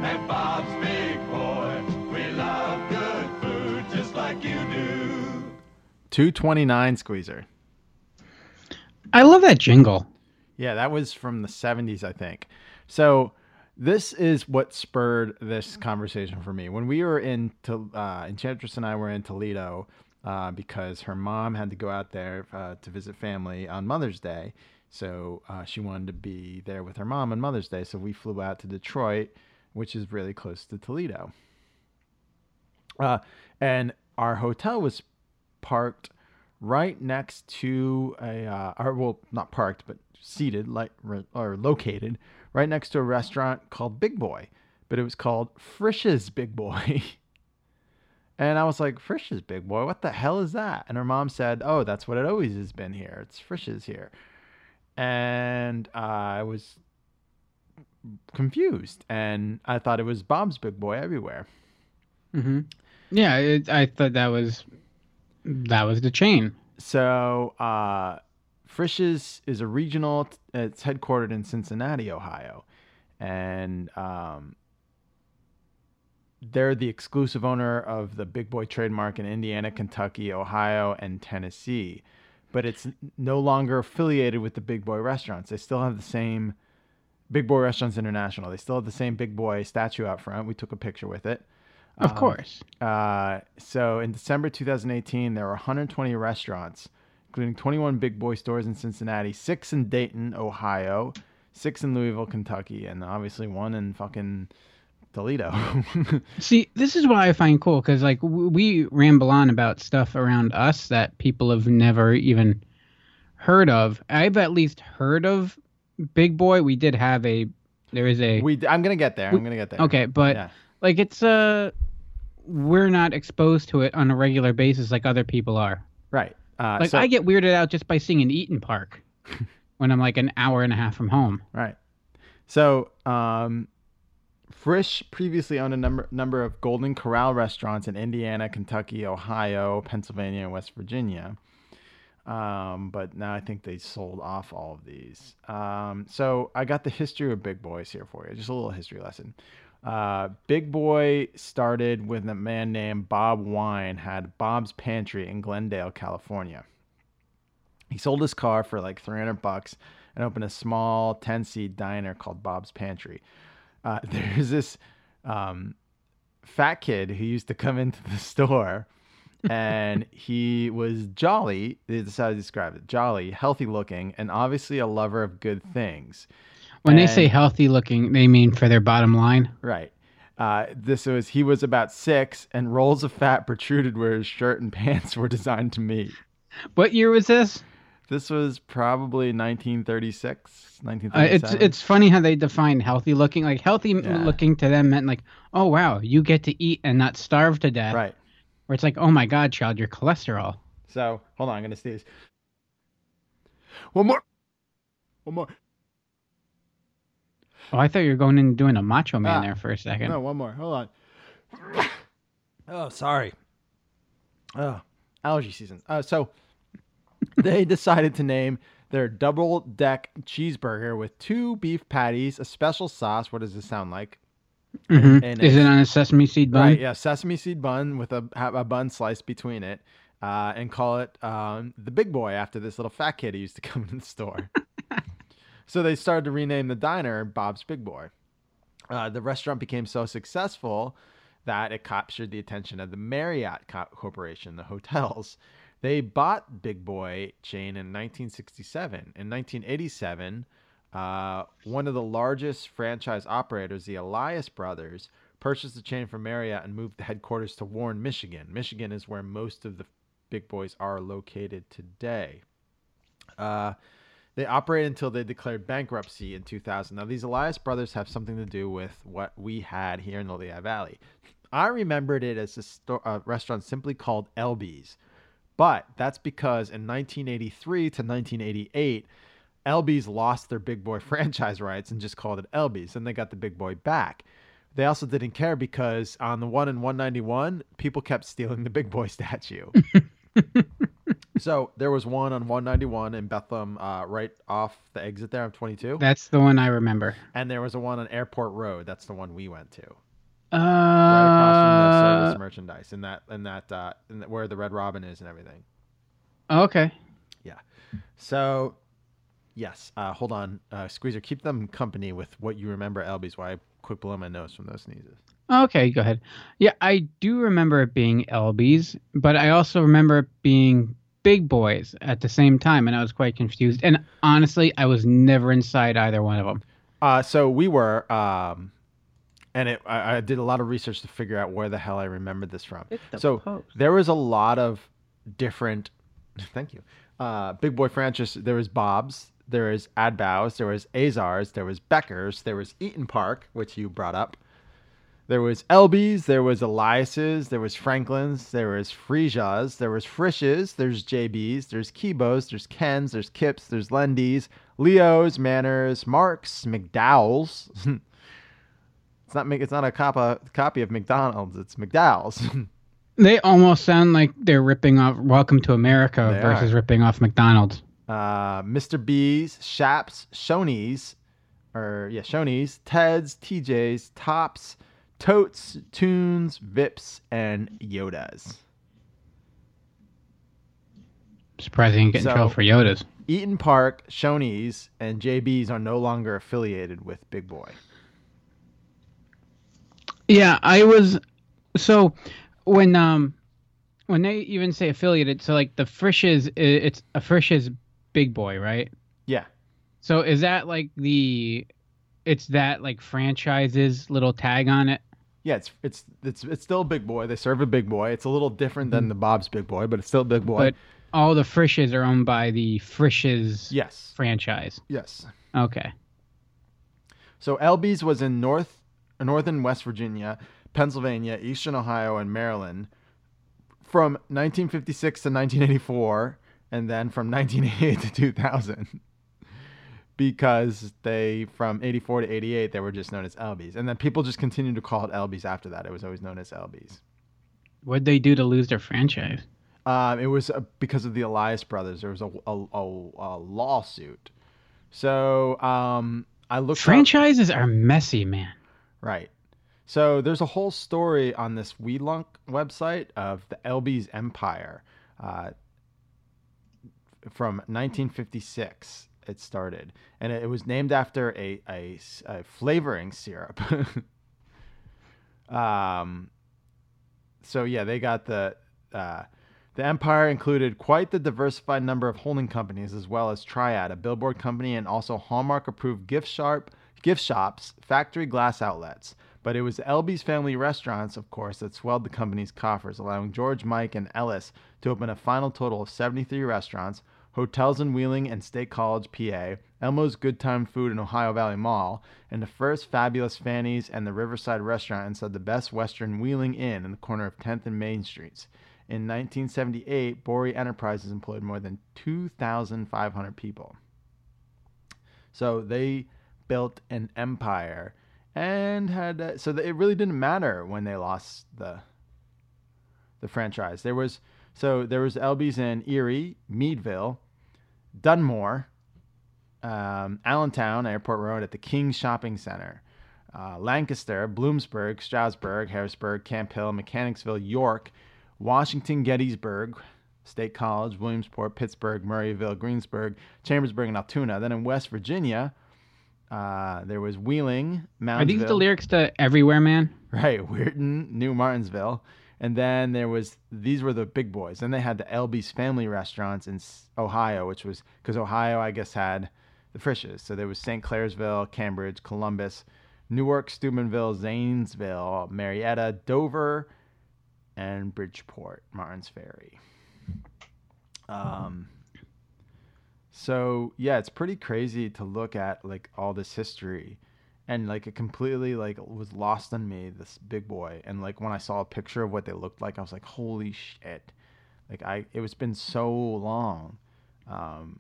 At Bob's Big Boy, we love good food just like you do. 229 squeezer. I love that jingle. Yeah, that was from the 70s, I think. So this is what spurred this conversation for me. When we were in, uh, Enchantress and I were in Toledo uh, because her mom had to go out there uh, to visit family on Mother's Day. So uh, she wanted to be there with her mom on Mother's Day. So we flew out to Detroit, which is really close to Toledo. Uh, and our hotel was parked right next to a, uh, or well, not parked, but seated, like or located right next to a restaurant called Big Boy, but it was called Frisch's Big Boy. and I was like, Frisch's Big Boy, what the hell is that? And her mom said, Oh, that's what it always has been here. It's Frisch's here. And uh, I was confused, and I thought it was Bob's Big Boy everywhere. Mm-hmm. Yeah, it, I thought that was that was the chain. So, uh, Frisch's is a regional. It's headquartered in Cincinnati, Ohio, and um, they're the exclusive owner of the Big Boy trademark in Indiana, Kentucky, Ohio, and Tennessee. But it's no longer affiliated with the Big Boy restaurants. They still have the same Big Boy Restaurants International. They still have the same Big Boy statue out front. We took a picture with it. Of Um, course. uh, so in December 2018, there were 120 restaurants, including 21 Big Boy stores in Cincinnati, six in Dayton, Ohio, six in Louisville, Kentucky, and obviously one in fucking Toledo. See, this is why I find cool because like we ramble on about stuff around us that people have never even heard of. I've at least heard of Big Boy. We did have a there is a we, I'm gonna get there. I'm gonna get there. Okay, but Yeah. like it's uh we're not exposed to it on a regular basis like other people are. Right. Uh, like so- I get weirded out just by seeing an Eat'n Park. when I'm like an hour and a half from home. Right. So, um, Frisch previously owned a number number of Golden Corral restaurants in Indiana, Kentucky, Ohio, Pennsylvania, and West Virginia. Um, but now I think they sold off all of these. Um, so I got the history of Big Boys here for you. Just a little history lesson. Uh, Big Boy started with a man named Bob Wian, had Bob's Pantry in Glendale, California. He sold his car for like 300 bucks and opened a small 10 seat diner called Bob's Pantry. Uh, there's this um, fat kid who used to come into the store and he was jolly. Is how I describe it jolly, healthy looking, and obviously a lover of good things. When they say healthy looking, they mean for their bottom line. Right. Uh, this was he was about six, and rolls of fat protruded where his shirt and pants were designed to meet. What year was this? This was probably 1936, Uh, it's it's funny how they define healthy looking. Like healthy Yeah. looking to them meant like, oh wow, you get to eat and not starve to death. Right. Where it's like, oh my god, child, your cholesterol. So hold on, I'm gonna sneeze. One more. One more. Oh, I thought you were going in and doing a macho man Ah. there for a second. No, one more. Hold on. Oh, sorry. Oh, allergy season. Uh, so they decided to name their double deck cheeseburger with two beef patties, a special sauce. What does this sound like? Mhm. And Is it on a sesame seed bun? Right, yeah, sesame seed bun with a, a bun sliced between it, uh, and call it um, the Big Boy after this little fat kid who used to come in the store. so they started to rename the diner Bob's Big Boy. Uh, the restaurant became so successful that it captured the attention of the Marriott Co- Corporation, the hotels. They bought Big Boy chain in 1967. In 1987, uh, one of the largest franchise operators, the Elias Brothers, purchased the chain from Marriott and moved the headquarters to Warren, Michigan. Michigan is where most of the Big Boys are located today. Uh, they operated until they declared bankruptcy in 2000. Now, these Elias brothers have something to do with what we had here in the Lehigh Valley. I remembered it as a, sto- a restaurant simply called Elby's, but that's because in 1983 to 1988, Elby's lost their Big Boy franchise rights and just called it Elby's, and they got the Big Boy back. They also didn't care because on the one in 191, people kept stealing the Big Boy statue. so there was one on 191 in Bethlehem, uh, right off the exit there of 22. That's the one I remember. and there was a one on Airport Road. That's the one we went to. Across from merchandise in that in that uh, in that, where the Red Robin is and everything. okay. Yeah. So, yes. Uh, hold on, uh, Squeezer. Keep them company with what you remember, Elby's. Why I quick blow my nose from those sneezes. Okay, go ahead. Yeah, I do remember it being Elby's, but I also remember it being Big Boys at the same time, and I was quite confused. And honestly, I was never inside either one of them. Uh, so we were, um, and it, I, I did a lot of research to figure out where the hell I remembered this from. the So post. there was a lot of different. Thank you. Uh, Big Boy franchise. There was Bob's. There was Abdow's. There was Azar's. There was Becker's. There was Eat'n Park, which you brought up. There was Elby's, there was Elias's, there was Franklin's, there was Fresia's, there was Frisch's, there's JB's, there's Kibo's, there's Ken's, there's Kip's, there's Lendy's, Leo's, Manners, Mark's, McDowell's. it's not it's not a copy copy of McDonald's, it's McDowell's. They almost sound like they're ripping off Welcome to America They versus are. ripping off McDonald's. uh, Mr. B's, Shap's, Shoney's, or yeah, Shoney's, Ted's, TJ's, Tops, Totes, Tunes, Vips, and Yoda's. Surprising you get in So- trouble for Yodas. Eat'n Park, Shoney's, and JB's are no longer affiliated with Big Boy. Yeah, I was so when um when they even say affiliated, so like the Frisch's, it's a Frisch's Big Boy, right? Yeah. So is that like the it's that like franchise's little tag on it? Yeah, it's it's it's it's still a Big Boy. They serve a Big Boy. It's a little different than the Bob's Big Boy, but it's still Big Boy. But all the Frisch's are owned by the Frisch's yes. franchise. Yes. Okay. So Elby's was in North Northern West Virginia, Pennsylvania, Eastern Ohio, and Maryland from 1956 to 1984, and then from 1988 to 2000. because they from 84 to 88 they were just known as Elby's, and then people just continued to call it Elby's after that. It was always known as Elby's. What'd they do to lose their franchise? Um, it was uh, because of the Elias brothers. There was a, a, a, a lawsuit. So um, I looked. up- Franchises are messy, man. Right. So there's a whole story on this Weelunk website of the Elby's Empire. Uh, from 1956, it started, and it, was named after a a flavoring syrup. um, so yeah, they got the uh, the empire included quite the diversified number of holding companies, as well as Triad, a billboard company, and also Hallmark-approved gift shop, gift shops, factory glass outlets. But it was Elby's family restaurants, of course, that swelled the company's coffers, allowing George, Mike, and Ellis to open a final total of 73 restaurants, hotels in Wheeling and State College, PA, Elmo's Good Time Food in Ohio Valley Mall, and the first Fabulous Fanny's and the Riverside Restaurant inside the Best Western Wheeling Inn in the corner of 10th and Main Streets. In 1978, Boury Enterprises employed more than 2,500 people. So they built an empire and had uh, so that it really didn't matter when they lost the the franchise. There was so there was Elby's in Erie, Meadville, Dunmore, um, Allentown, Airport Road at the King Shopping Center, uh, Lancaster, Bloomsburg, Strasburg, Harrisburg, Camp Hill, Mechanicsville, York, Washington, Gettysburg, State College, Williamsport, Pittsburgh, Murrysville, Greensburg, Chambersburg, and Altoona. Then in West Virginia, uh, there was Wheeling, Moundsville. Are these the lyrics to Everywhere Man? Right, Weirton, New Martinsville. And then there was these were the big boys. Then they had the Elby's Family Restaurants in Ohio, which was because Ohio, I guess, had the Frisch's. So there was St. Clairsville, Cambridge, Columbus, Newark, Steubenville, Zanesville, Marietta, Dover, and Bridgeport, Martin's Ferry. Um, so yeah, it's pretty crazy to look at like all this history, and like it completely like was lost on me. This big boy, and like when I saw a picture of what they looked like, I was like, holy shit! Like I, it was been so long, um,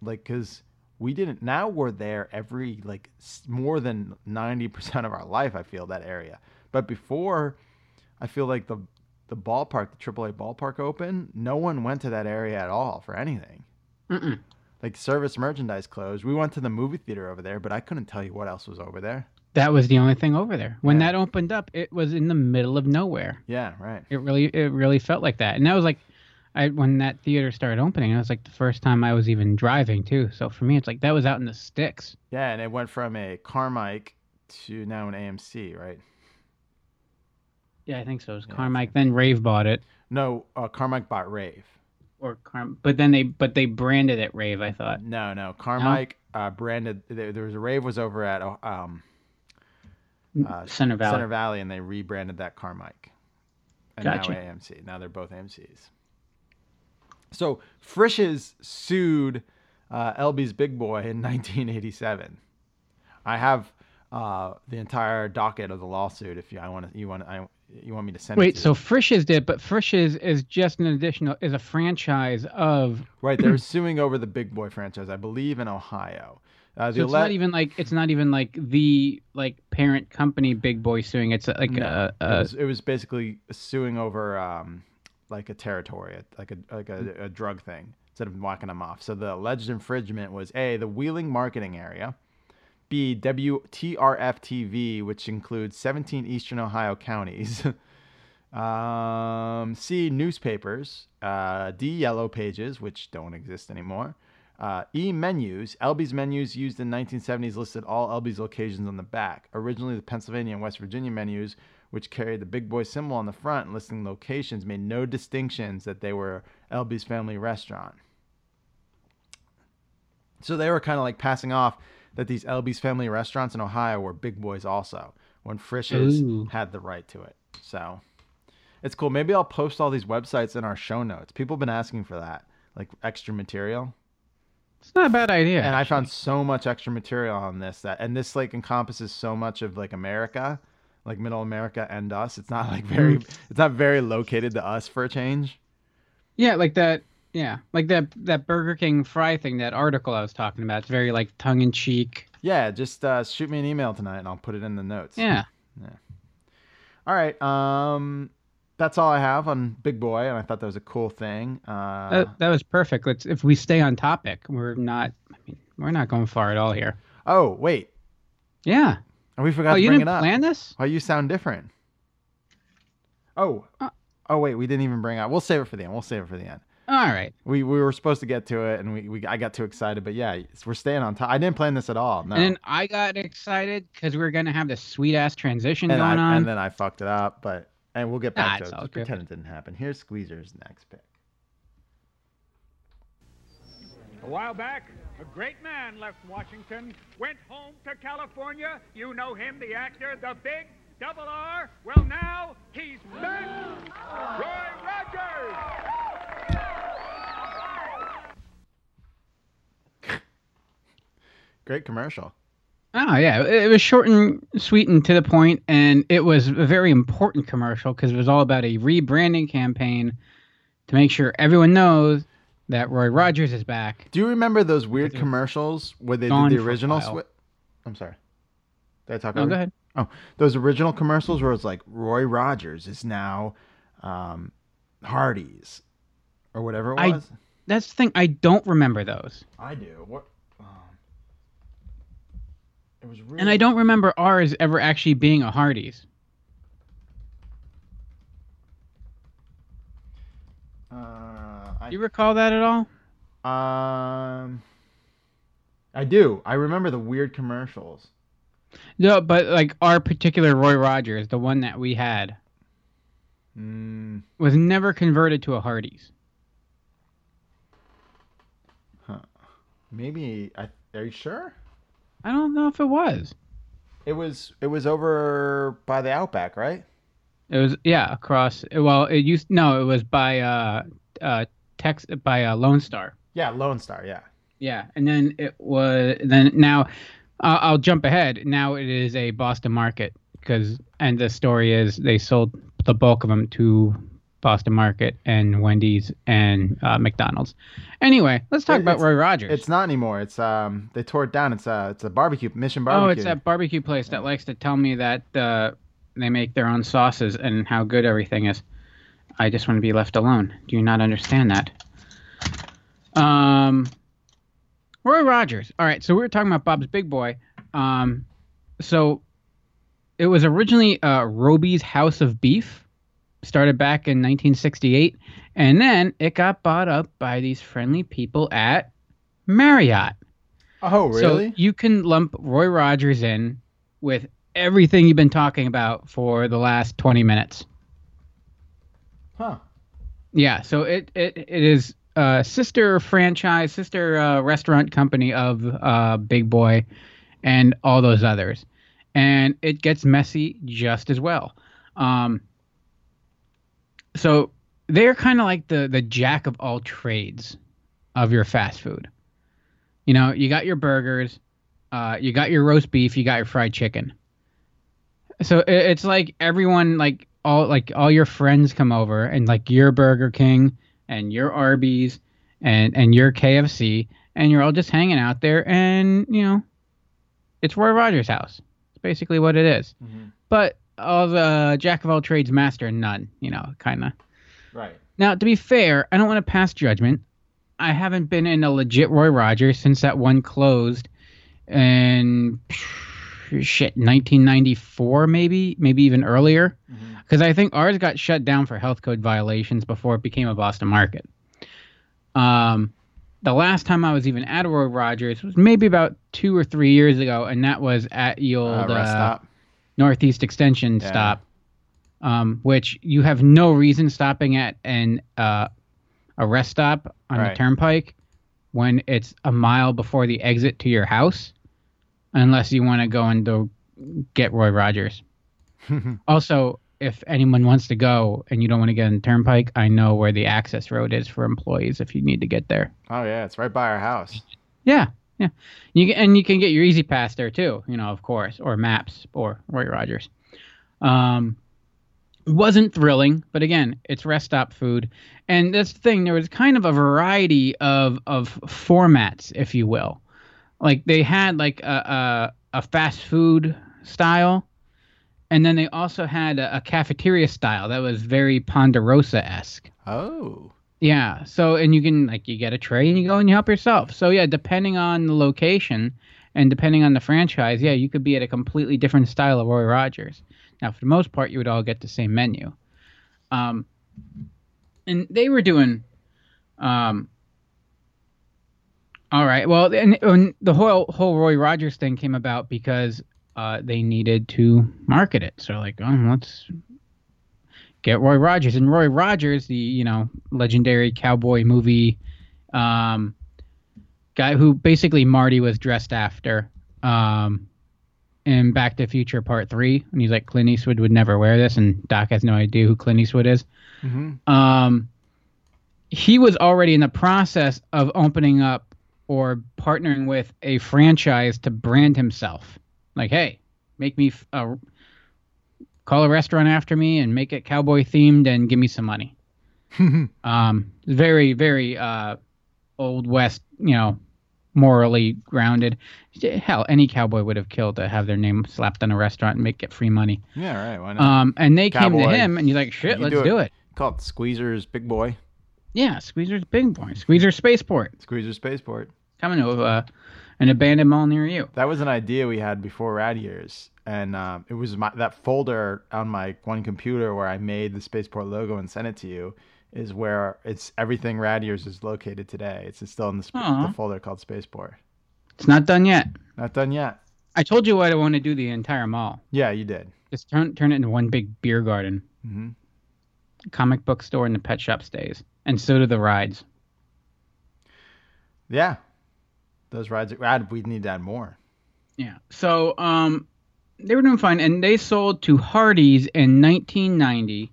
like because we didn't. Now we're there every like more than ninety percent of our life. I feel that area, but before, I feel like the the ballpark, the AAA ballpark open, no one went to that area at all for anything. Mm-mm. Like service merchandise closed. We went to the movie theater over there, but I couldn't tell you what else was over there. That was the only thing over there. When that opened up, it was in the middle of nowhere. Yeah, right. It really, it really felt like that. And that was like, I when that theater started opening, it was like the first time I was even driving too. So for me, it's like that was out in the sticks. Yeah, and it went from a Carmike to now an AMC, right? Yeah, I think so. It was Carmike. Then Rave bought it, No, uh, Carmike bought Rave. Or Carm, but then they, but they branded it Rave. I thought. No, no, Carmike uh, branded. There, there was a Rave was over at uh, um, uh, Center Valley. Center Valley, and they rebranded that Carmike. And Gotcha. now AMC. Now they're both AMC's. So Frisch's sued uh, Elby's Big Boy in 1987. I have uh, the entire docket of the lawsuit. If you I want to, you want I you want me to send. it Wait, to so you. Frisch's did, but Frisch's is just an additional, is a franchise of. right? They're suing over the Big Boy franchise, I believe, in Ohio. Uh, So it's ele- not even like it's not even like the like parent company Big Boy suing. It's like No, a, it, was, it was basically suing over um, like a territory, like a like a, a drug thing, instead of knocking them off. So the alleged infringement was a the Wheeling marketing area, b WTRF TV, which includes 17 Eastern Ohio counties. um, C newspapers, uh, D yellow pages, which don't exist anymore. Uh, e menus. Elby's menus used in 1970s listed all Elby's locations on the back. Originally, the Pennsylvania and West Virginia menus, which carried the big boy symbol on the front listing locations, made no distinctions that they were Elby's family restaurant. So they were kind of like passing off that these Elby's family restaurants in Ohio were big boys also, when Frisch's Ooh. had the right to it. So it's cool. Maybe I'll post all these websites in our show notes. People have been asking for that, like extra material. It's not a bad idea. And I found so much extra material on this that, and this like encompasses so much of like America, like Middle America and us. It's not like very, Mm. it's not very located to us for a change. Yeah, like that Yeah, like that that Burger King fry thing, that article I was talking about. It's very like tongue in cheek. Yeah, just uh, shoot me an email tonight and I'll put it in the notes. Yeah. Yeah. All right. Um, that's all I have on Big Boy, and I thought that was a cool thing. Uh, That, that was perfect. Let's if we stay on topic, we're not. I mean, we're not going far at all here. oh, wait. Yeah. And We forgot Oh, to you bring didn't it up. plan this? Oh, you sound different. Oh. Uh. oh, wait. We didn't even bring up. We'll save it for the end. We'll save it for the end. All right. We, we were supposed to get to it, and we, we I got too excited. But yeah, we're staying on top. I didn't plan this at all. No. And I got excited because we were gonna have this sweet ass transition and, going I, on. and then I fucked it up. But and we'll get back it's to it. Just pretend it didn't happen. Here's Squeezer's next pick. A while back, a great man left Washington, went home to California. You know him, the actor, the big double R. Well, now he's back. Roy Rogers. Great commercial. Oh yeah, it was short and sweet and to the point, and it was a very important commercial because it was all about a rebranding campaign to make sure everyone knows that Roy Rogers is back. Do you remember those weird commercials where they did the original? I'm sorry. Did I talk No, over go ahead. Oh, those original commercials where it's like Roy Rogers is now um, Hardee's or whatever it I was. that's the thing. I don't remember those, I, do. What? It was really. and I don't remember ours ever actually being a Hardee's. Uh, I, Do you recall that at all? um, I do. I remember the weird commercials. No, but like our particular Roy Rogers, the one that we had, Mm, was never converted to a Hardee's. huh. Maybe. I, are you sure? I don't know if it was. It was. It was over by the Outback, right? It was yeah across. Well, it used no, it was by uh uh Tex by uh, Lone Star. Yeah, Lone Star. Yeah. Yeah, and then it was then now uh, I'll jump ahead. Now it is a Boston Market because and the story is they sold the bulk of them to Boston Market and Wendy's and uh, McDonald's. Anyway, let's talk It- about Roy Rogers. It's not anymore. It's um. They tore it down. It's uh. It's a barbecue mission Barbecue. Oh, it's that barbecue place that likes to tell me that uh, they make their own sauces and how good everything is. I just want to be left alone. Do you not understand that? Um, Roy Rogers. All right, so we were talking about Bob's Big Boy. Um, so it was originally uh, Roby's House of Beef, started back in 1968, and then it got bought up by these friendly people at Marriott. Oh, really? So you can lump Roy Rogers in with everything you've been talking about for the last 20 minutes. Huh. Yeah, so it it, it is a sister franchise, sister uh, restaurant company of uh, Big Boy and all those others. And it gets messy just as well. Um, so they're kind of like the the jack of all trades of your fast food. You know, you got your burgers, uh, you got your roast beef, you got your fried chicken. So it, it's like everyone, like all like all your friends come over, and like your Burger King and your Arby's and and your KFC, and you're all just hanging out there, and you know, it's Roy Rogers' house. It's basically what it is. But all the uh, jack of all trades, master of none. You know, kind of. Right. Now, to be fair, I don't want to pass judgment. I haven't been in a legit Roy Rogers since that one closed and shit 1994 maybe maybe even earlier mm-hmm. because i think ours got shut down for health code violations before it became a boston market um the last time i was even at roy rogers was maybe about two or three years ago and that was at uh, the old rest stop? Northeast extension Yeah. stop um which you have no reason stopping at an uh a rest stop on Right. the turnpike when it's a mile before the exit to your house unless you want to go and get Roy Rogers. also, if anyone wants to go and you don't want to get on the turnpike, I know where the access road is for employees if you need to get there. Oh yeah, it's right by our house. Yeah, yeah. You can, and you can get your E-ZPass there too. You know, of course, or Maps or Roy Rogers. Um, wasn't thrilling, but again, it's rest stop food. And this thing, there was kind of a variety of of formats, if you will. Like they had like a a, a fast food style, and then they also had a, a cafeteria style that was very Ponderosa esque. Oh. Yeah. So and you can like you get a tray and you go and you help yourself. So yeah, depending on the location and depending on the franchise, yeah, you could be at a completely different style of Roy Rogers. Now, for the most part, you would all get the same menu. Um, and they were doing, um, all right. Well, and, and the whole whole Roy Rogers thing came about because uh, they needed to market it. So like, oh, let's get Roy Rogers. And Roy Rogers, the you know legendary cowboy movie um, guy who basically Marty was dressed after um, in Back to the Future Part Three, and he's like Clint Eastwood would never wear this, and Doc has no idea who Clint Eastwood is. Mm-hmm. Um, he was already in the process of opening up or partnering with a franchise to brand himself. Like, hey, make me f- a call a restaurant after me and make it cowboy themed and give me some money. um, very, very uh, old west, you know, morally grounded. Hell, any cowboy would have killed to have their name slapped on a restaurant and make it free money. Yeah, right. Why not? Um, and they came to him, and he's like, "Shit, You let's do it." Call it Squeezer's Big Boy. Yeah, Squeezer's Big Boy, Squeezer Spaceport, Squeezer Spaceport. coming to uh, an abandoned mall near you. That was an idea we had before Rad Years, and um, it was my that folder on my one computer where I made the Spaceport logo and sent it to you. Is where it's everything Rad Years is located today. It's still in the, sp- the folder called Spaceport. It's not done yet. Not done yet. I told you what I want to do the entire mall. Yeah, you did. Just turn turn it into one big beer garden, Mm-hmm. comic book store, and the pet shop stays, and so do the rides. Yeah, those rides. Rad. We need to add more. Yeah. So um, they were doing fine, and they sold to Hardee's in 1990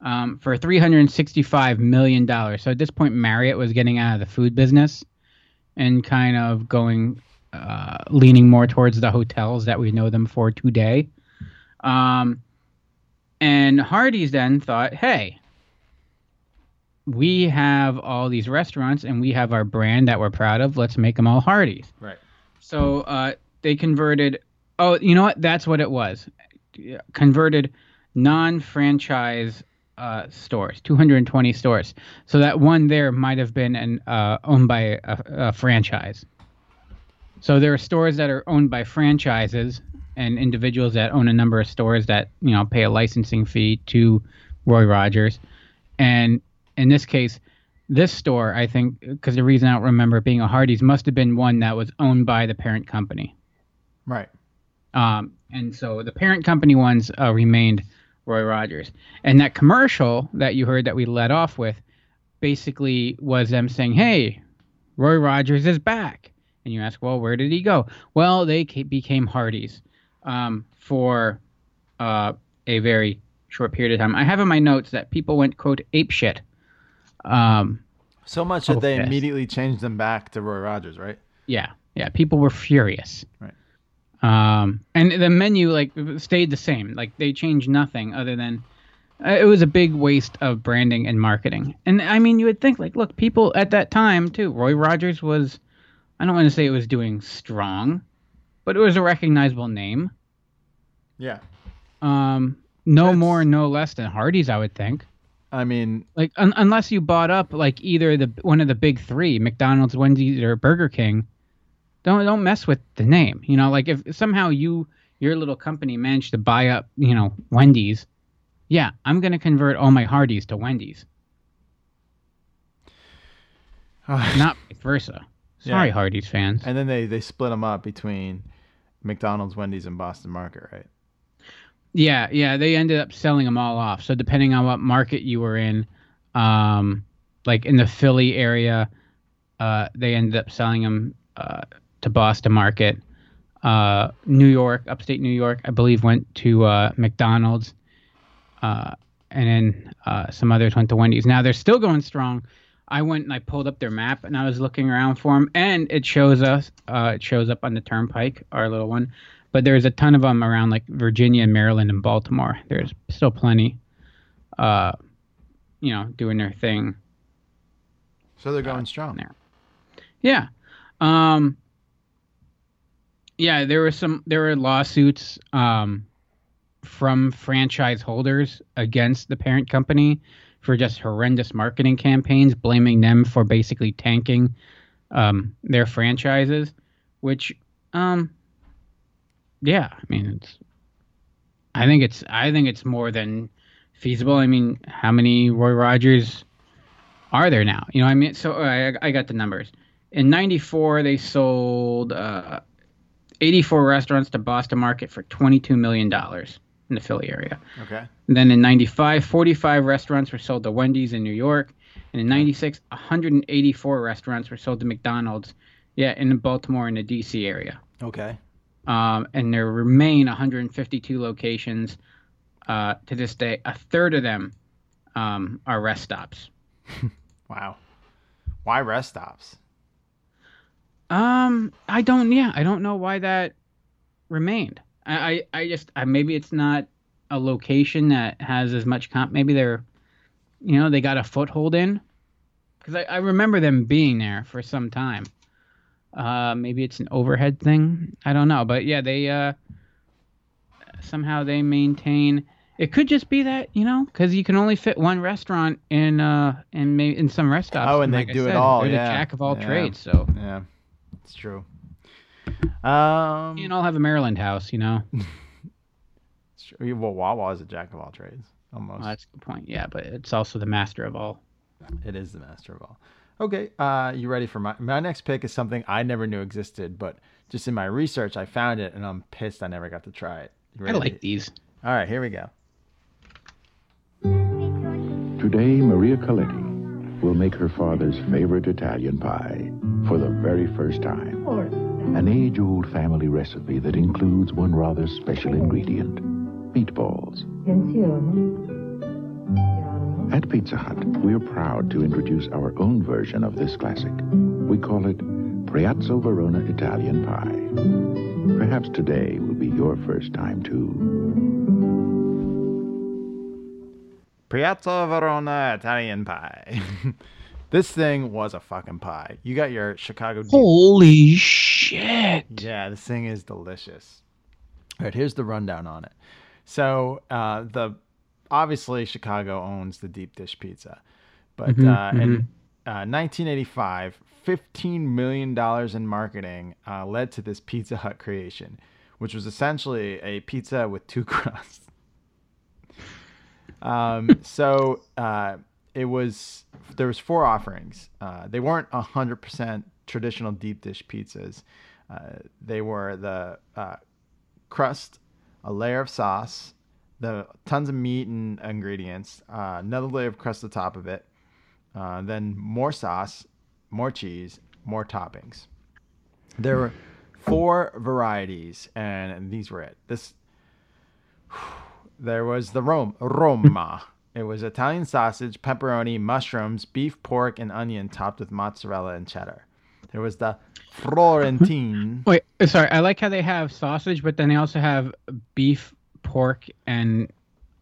um, for 365 million dollars. So at this point, Marriott was getting out of the food business and kind of going, uh, leaning more towards the hotels that we know them for today. Um, and Hardee's then thought, hey. We have all these restaurants and we have our brand that we're proud of. Let's make them all Hardee's. Right. So uh, they converted. Oh, you know what? That's what it was. Converted non-franchise uh, stores, 220 stores. So that one there might have been an uh, owned by a, a franchise. So there are stores that are owned by franchises and individuals that own a number of stores that you know pay a licensing fee to Roy Rogers, and in this case, this store I think because the reason I don't remember it being a Hardee's must have been one that was owned by the parent company. Right. Um, and so the parent company ones uh, remained Roy Rogers. And that commercial that you heard that we led off with basically was them saying, hey, Roy Rogers is back. And you ask, well, where did he go? Well, they ca- became Hardee's um, for uh, a very short period of time. I have in my notes that people went, quote, ape shit. Um, So much that Oh, they yes. immediately changed them back to Roy Rogers, right? Yeah, yeah. People were furious. Right. Um, and the menu like stayed the same. Like they changed nothing other than uh, it was a big waste of branding and marketing. And I mean, you would think like, look, people at that time too. Roy Rogers was, I don't want to say it was doing strong, but it was a recognizable name. Yeah. Um, no more, no less than Hardee's, I would think. I mean, Like un- unless you bought up like either the one of the big three, McDonald's, Wendy's, or Burger King, don't don't mess with the name. You know, like if somehow you your little company managed to buy up, you know, Wendy's, yeah, I'm gonna convert all my Hardee's to Wendy's, not vice versa. Sorry, Yeah. Hardee's fans. and then they they split them up between McDonald's, Wendy's, and Boston Market, right? Yeah, yeah, they ended up selling them all off. So depending on what market you were in, um, like in the Philly area, uh, they ended up selling them uh, to Boston Market. Uh, New York, upstate New York, I believe, went to uh, McDonald's, uh, and then uh, some others went to Wendy's. Now they're still going strong. I went and I pulled up their map and I was looking around for them, and it shows us, uh, it shows up on the Turnpike, our little one. But there's a ton of them around like Virginia, and Maryland, and Baltimore. There's still plenty. uh, you know, doing their thing. So they're going strong there. Yeah. Um, yeah, there were some there were lawsuits um, from franchise holders against the parent company for just horrendous marketing campaigns, blaming them for basically tanking um, their franchises. Which, um, yeah, I mean, it's. I think it's I think it's more than feasible. I mean, how many Roy Rogers are there now? You know, I mean, so I, I got the numbers. In '94, they sold uh, 84 restaurants to Boston Market for 22 million dollars in the Philly area. Okay. And then in 95, 45 restaurants were sold to Wendy's in New York. And in 96, 184 restaurants were sold to McDonald's, yeah, in the Baltimore in the DC area. Okay. Um, and there remain 152 locations uh, to this day. A third of them um, are rest stops. Wow. Why rest stops? Um, I don't. Yeah, I don't know why that remained. I, I, I just, I, maybe it's not a location that has as much comp. Maybe they're, you know, they got a foothold in. Because I, I remember them being there for some time. Uh, maybe it's an overhead thing. I don't know, but yeah, they uh, somehow they maintain. It could just be that you know, because you can only fit one restaurant in uh in maybe in some rest stops. Oh, and they like do it all. They're yeah. the jack of all Yeah. trades. So yeah, it's true. Um, you can all have a Maryland house, you know. it's true. well, Wawa is a jack of all trades, almost. Well, that's a good point. Yeah, but it's also the master of all. It is the master of all. Okay, uh, you ready for my my next pick? Is something I never knew existed, but just in my research, I found it, and I'm pissed I never got to try it. You I like these. All right, here we go. Today, Maria Coletti will make her father's favorite Italian pie for the very first time. An age old family recipe that includes one rather special ingredient meatballs. At Pizza Hut, we're proud to introduce our own version of this classic. We call it Priazzo Verona Italian Pie. Perhaps today will be your first time, too. Piazza Verona Italian pie. this thing was a fucking pie. You got your Chicago. deep- Holy shit! Yeah, this thing is delicious. All right, here's the rundown on it. So, uh, the obviously Chicago owns the deep dish pizza, but Mhm, uh, in mhm. uh, 1985, 15 million dollars in marketing uh, led to this Pizza Hut creation, which was essentially a pizza with two crusts. Um, so uh, it was there was four offerings. Uh, they weren't hundred percent traditional deep dish pizzas. Uh, they were the uh, crust, a layer of sauce, the tons of meat and ingredients, uh, another layer of crust on top of it, uh, then more sauce, more cheese, more toppings. There were four varieties, and these were it. This there was the Rome, Roma. It was Italian sausage, pepperoni, mushrooms, beef, pork, and onion topped with mozzarella and cheddar. There was the Florentine. Wait, uh, sorry. I like how they have sausage, but then they also have beef, pork, and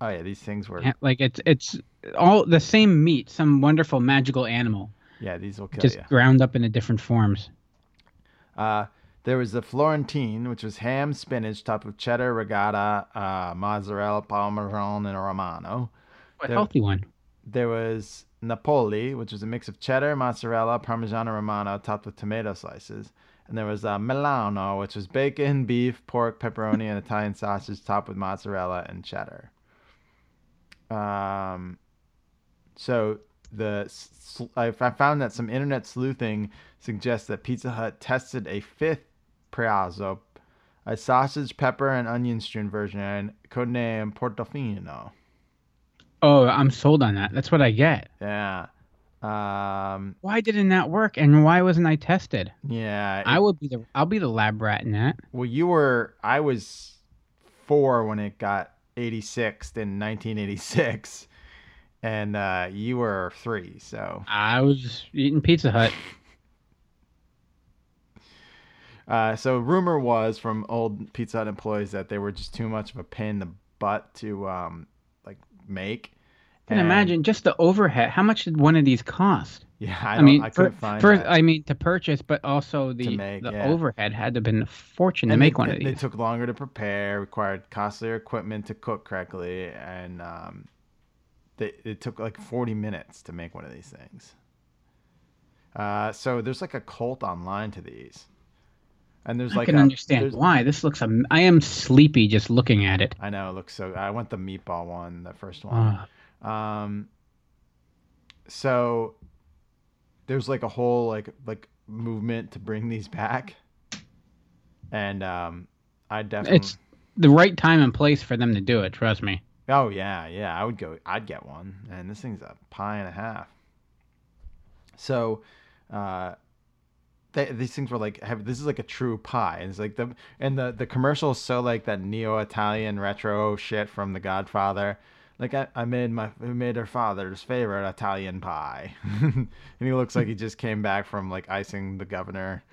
Oh yeah, these things were. like it's it's all the same meat, some wonderful magical animal, Yeah, these will kill just you. ground up into different forms. Uh, there was the Florentine, which was ham, spinach, topped with cheddar, ricotta, uh, mozzarella, parmesan, and romano. A There- healthy one. There was Napoli, which was a mix of cheddar, mozzarella, parmesan, and romano, topped with tomato slices. And there was uh, Milano, which was bacon, beef, pork, pepperoni, and Italian sausage, topped with mozzarella and cheddar. Um, so the I found that some internet sleuthing suggests that Pizza Hut tested a fifth Priazzo, a sausage, pepper, and onion strewn version, codenamed Portofino. Oh, I'm sold on that. That's what I get. Yeah. Um, Why didn't that work? And why wasn't I tested? yeah. I it- would be the I'll be the lab rat in that. Well, you were. I was four when it got 86 in 1986, and uh, you were three. So, I was eating Pizza Hut. uh, so rumor was from old Pizza Hut employees that they were just too much of a pain in the butt to um, like make, can And- imagine just the overhead. How much did one of these cost? Yeah, I, I, don't, mean, I couldn't find first. I mean, to purchase, but also the make, the yeah. overhead had to have been a fortune to And make they, one of these. They took longer to prepare, required costlier equipment to cook correctly, and um, they, it took like 40 minutes to make one of these things. Uh, so there's like a cult online to these, and there's I like can a- understand why this looks. I am sleepy just looking at it. I know it looks so. I want the meatball one, the first one. Um. So there's like a whole like like movement to bring these back, and um, I definitely. It's the right time and place for them to do it. Trust me. Oh yeah, yeah. I would go. I'd get one, and this thing's a pie and a half. So, uh, they, these things were like have this is like a true pie. And it's like the and the the commercial is so like that neo Italian retro shit from The Godfather. Like I, I made my I made her father's favorite Italian pie, and he looks like he just came back from like icing the governor.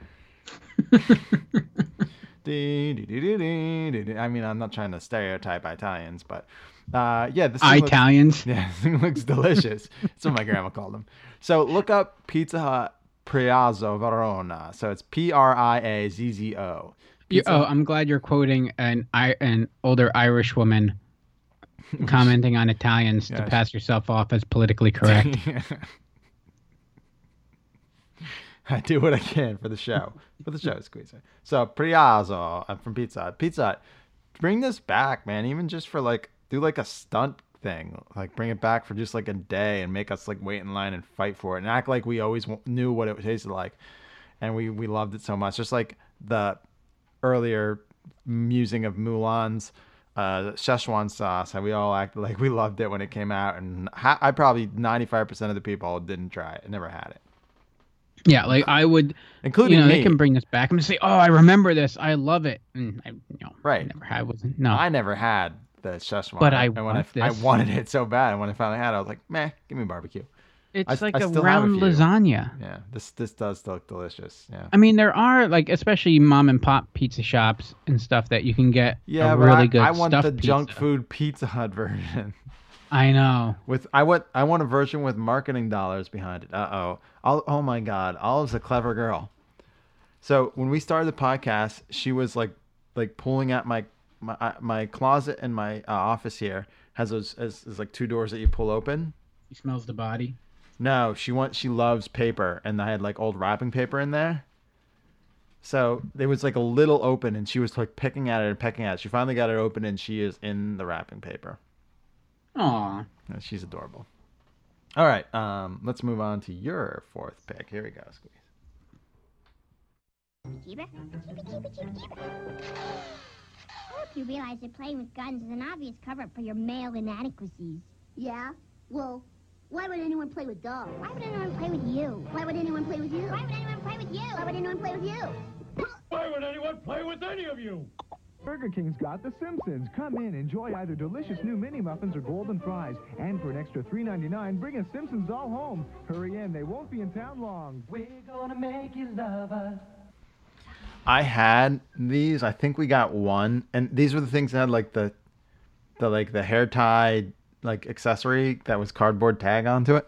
I mean, I'm not trying to stereotype Italians, but uh, yeah, this thing looks- Italians? yeah, this thing looks delicious. That's what my grandma called them. So look up Pizza Hut Priazzo Verona. So it's P R I A Z Z O. Oh, I'm glad you're quoting an I an older Irish woman commenting on Italians to pass yourself off as politically correct. I do what I can for the show. For the show, Squeezer. So Priazzo I'm from Pizza Hut. Pizza Hut, bring this back, man. Even just for like, do like a stunt thing. Like bring it back for just like a day and make us like wait in line and fight for it and act like we always w- knew what it tasted like, and we we loved it so much. Just like the earlier musing of Mulan's uh, Szechuan sauce, and we all acted like we loved it when it came out, and ha- I probably 95% of the people didn't try it, never had it. yeah, like I would, Including you know, me. they can bring this back. I'm gonna say, oh, I remember this. I love it. And I, you know, Right. I never had wasn't no. I never had the Szechuan, But I and when want I, I wanted it so bad, and when I finally had it, I was like, meh, give me barbecue. It's I- like I a round few. lasagna. Yeah, this this does look delicious. Yeah. I mean, there are like, especially mom and pop pizza shops and stuff that you can get Yeah, a really I, good I want the junk food Pizza Hut version. I know. With I want I want a version with marketing dollars behind it. Uh oh. Oh my God. Olive's a clever girl. So when we started the podcast, she was like like pulling at my my uh, my closet and my uh, office here has those as, as like two doors that you pull open. He smells the body. No, she wants she loves paper, and I had like old wrapping paper in there. So there was like a little open, and she was like picking at it and pecking at it. She finally got it open, and she is in the wrapping paper. Aw. She's adorable. All right, um, let's move on to your fourth pick. Here we go, Squeeze. Keep it. Keep it, keep it, keep it, keep it. I hope you realize that playing with guns is an obvious cover-up for your male inadequacies. Yeah? Well, why would anyone play with dolls? Why would anyone play with you? Why would anyone play with you? Why would anyone play with you? Why would anyone play with you? Why would anyone play with any of you? Burger King's got The Simpsons. Come in, enjoy either delicious new mini muffins or golden fries. And for an extra $3.99, bring a Simpsons doll home. Hurry in, they won't be in town long. We're gonna make you love us. I had these. I think we got one, and these were the things that had like the, the like the hair tie like accessory that was cardboard tag onto it.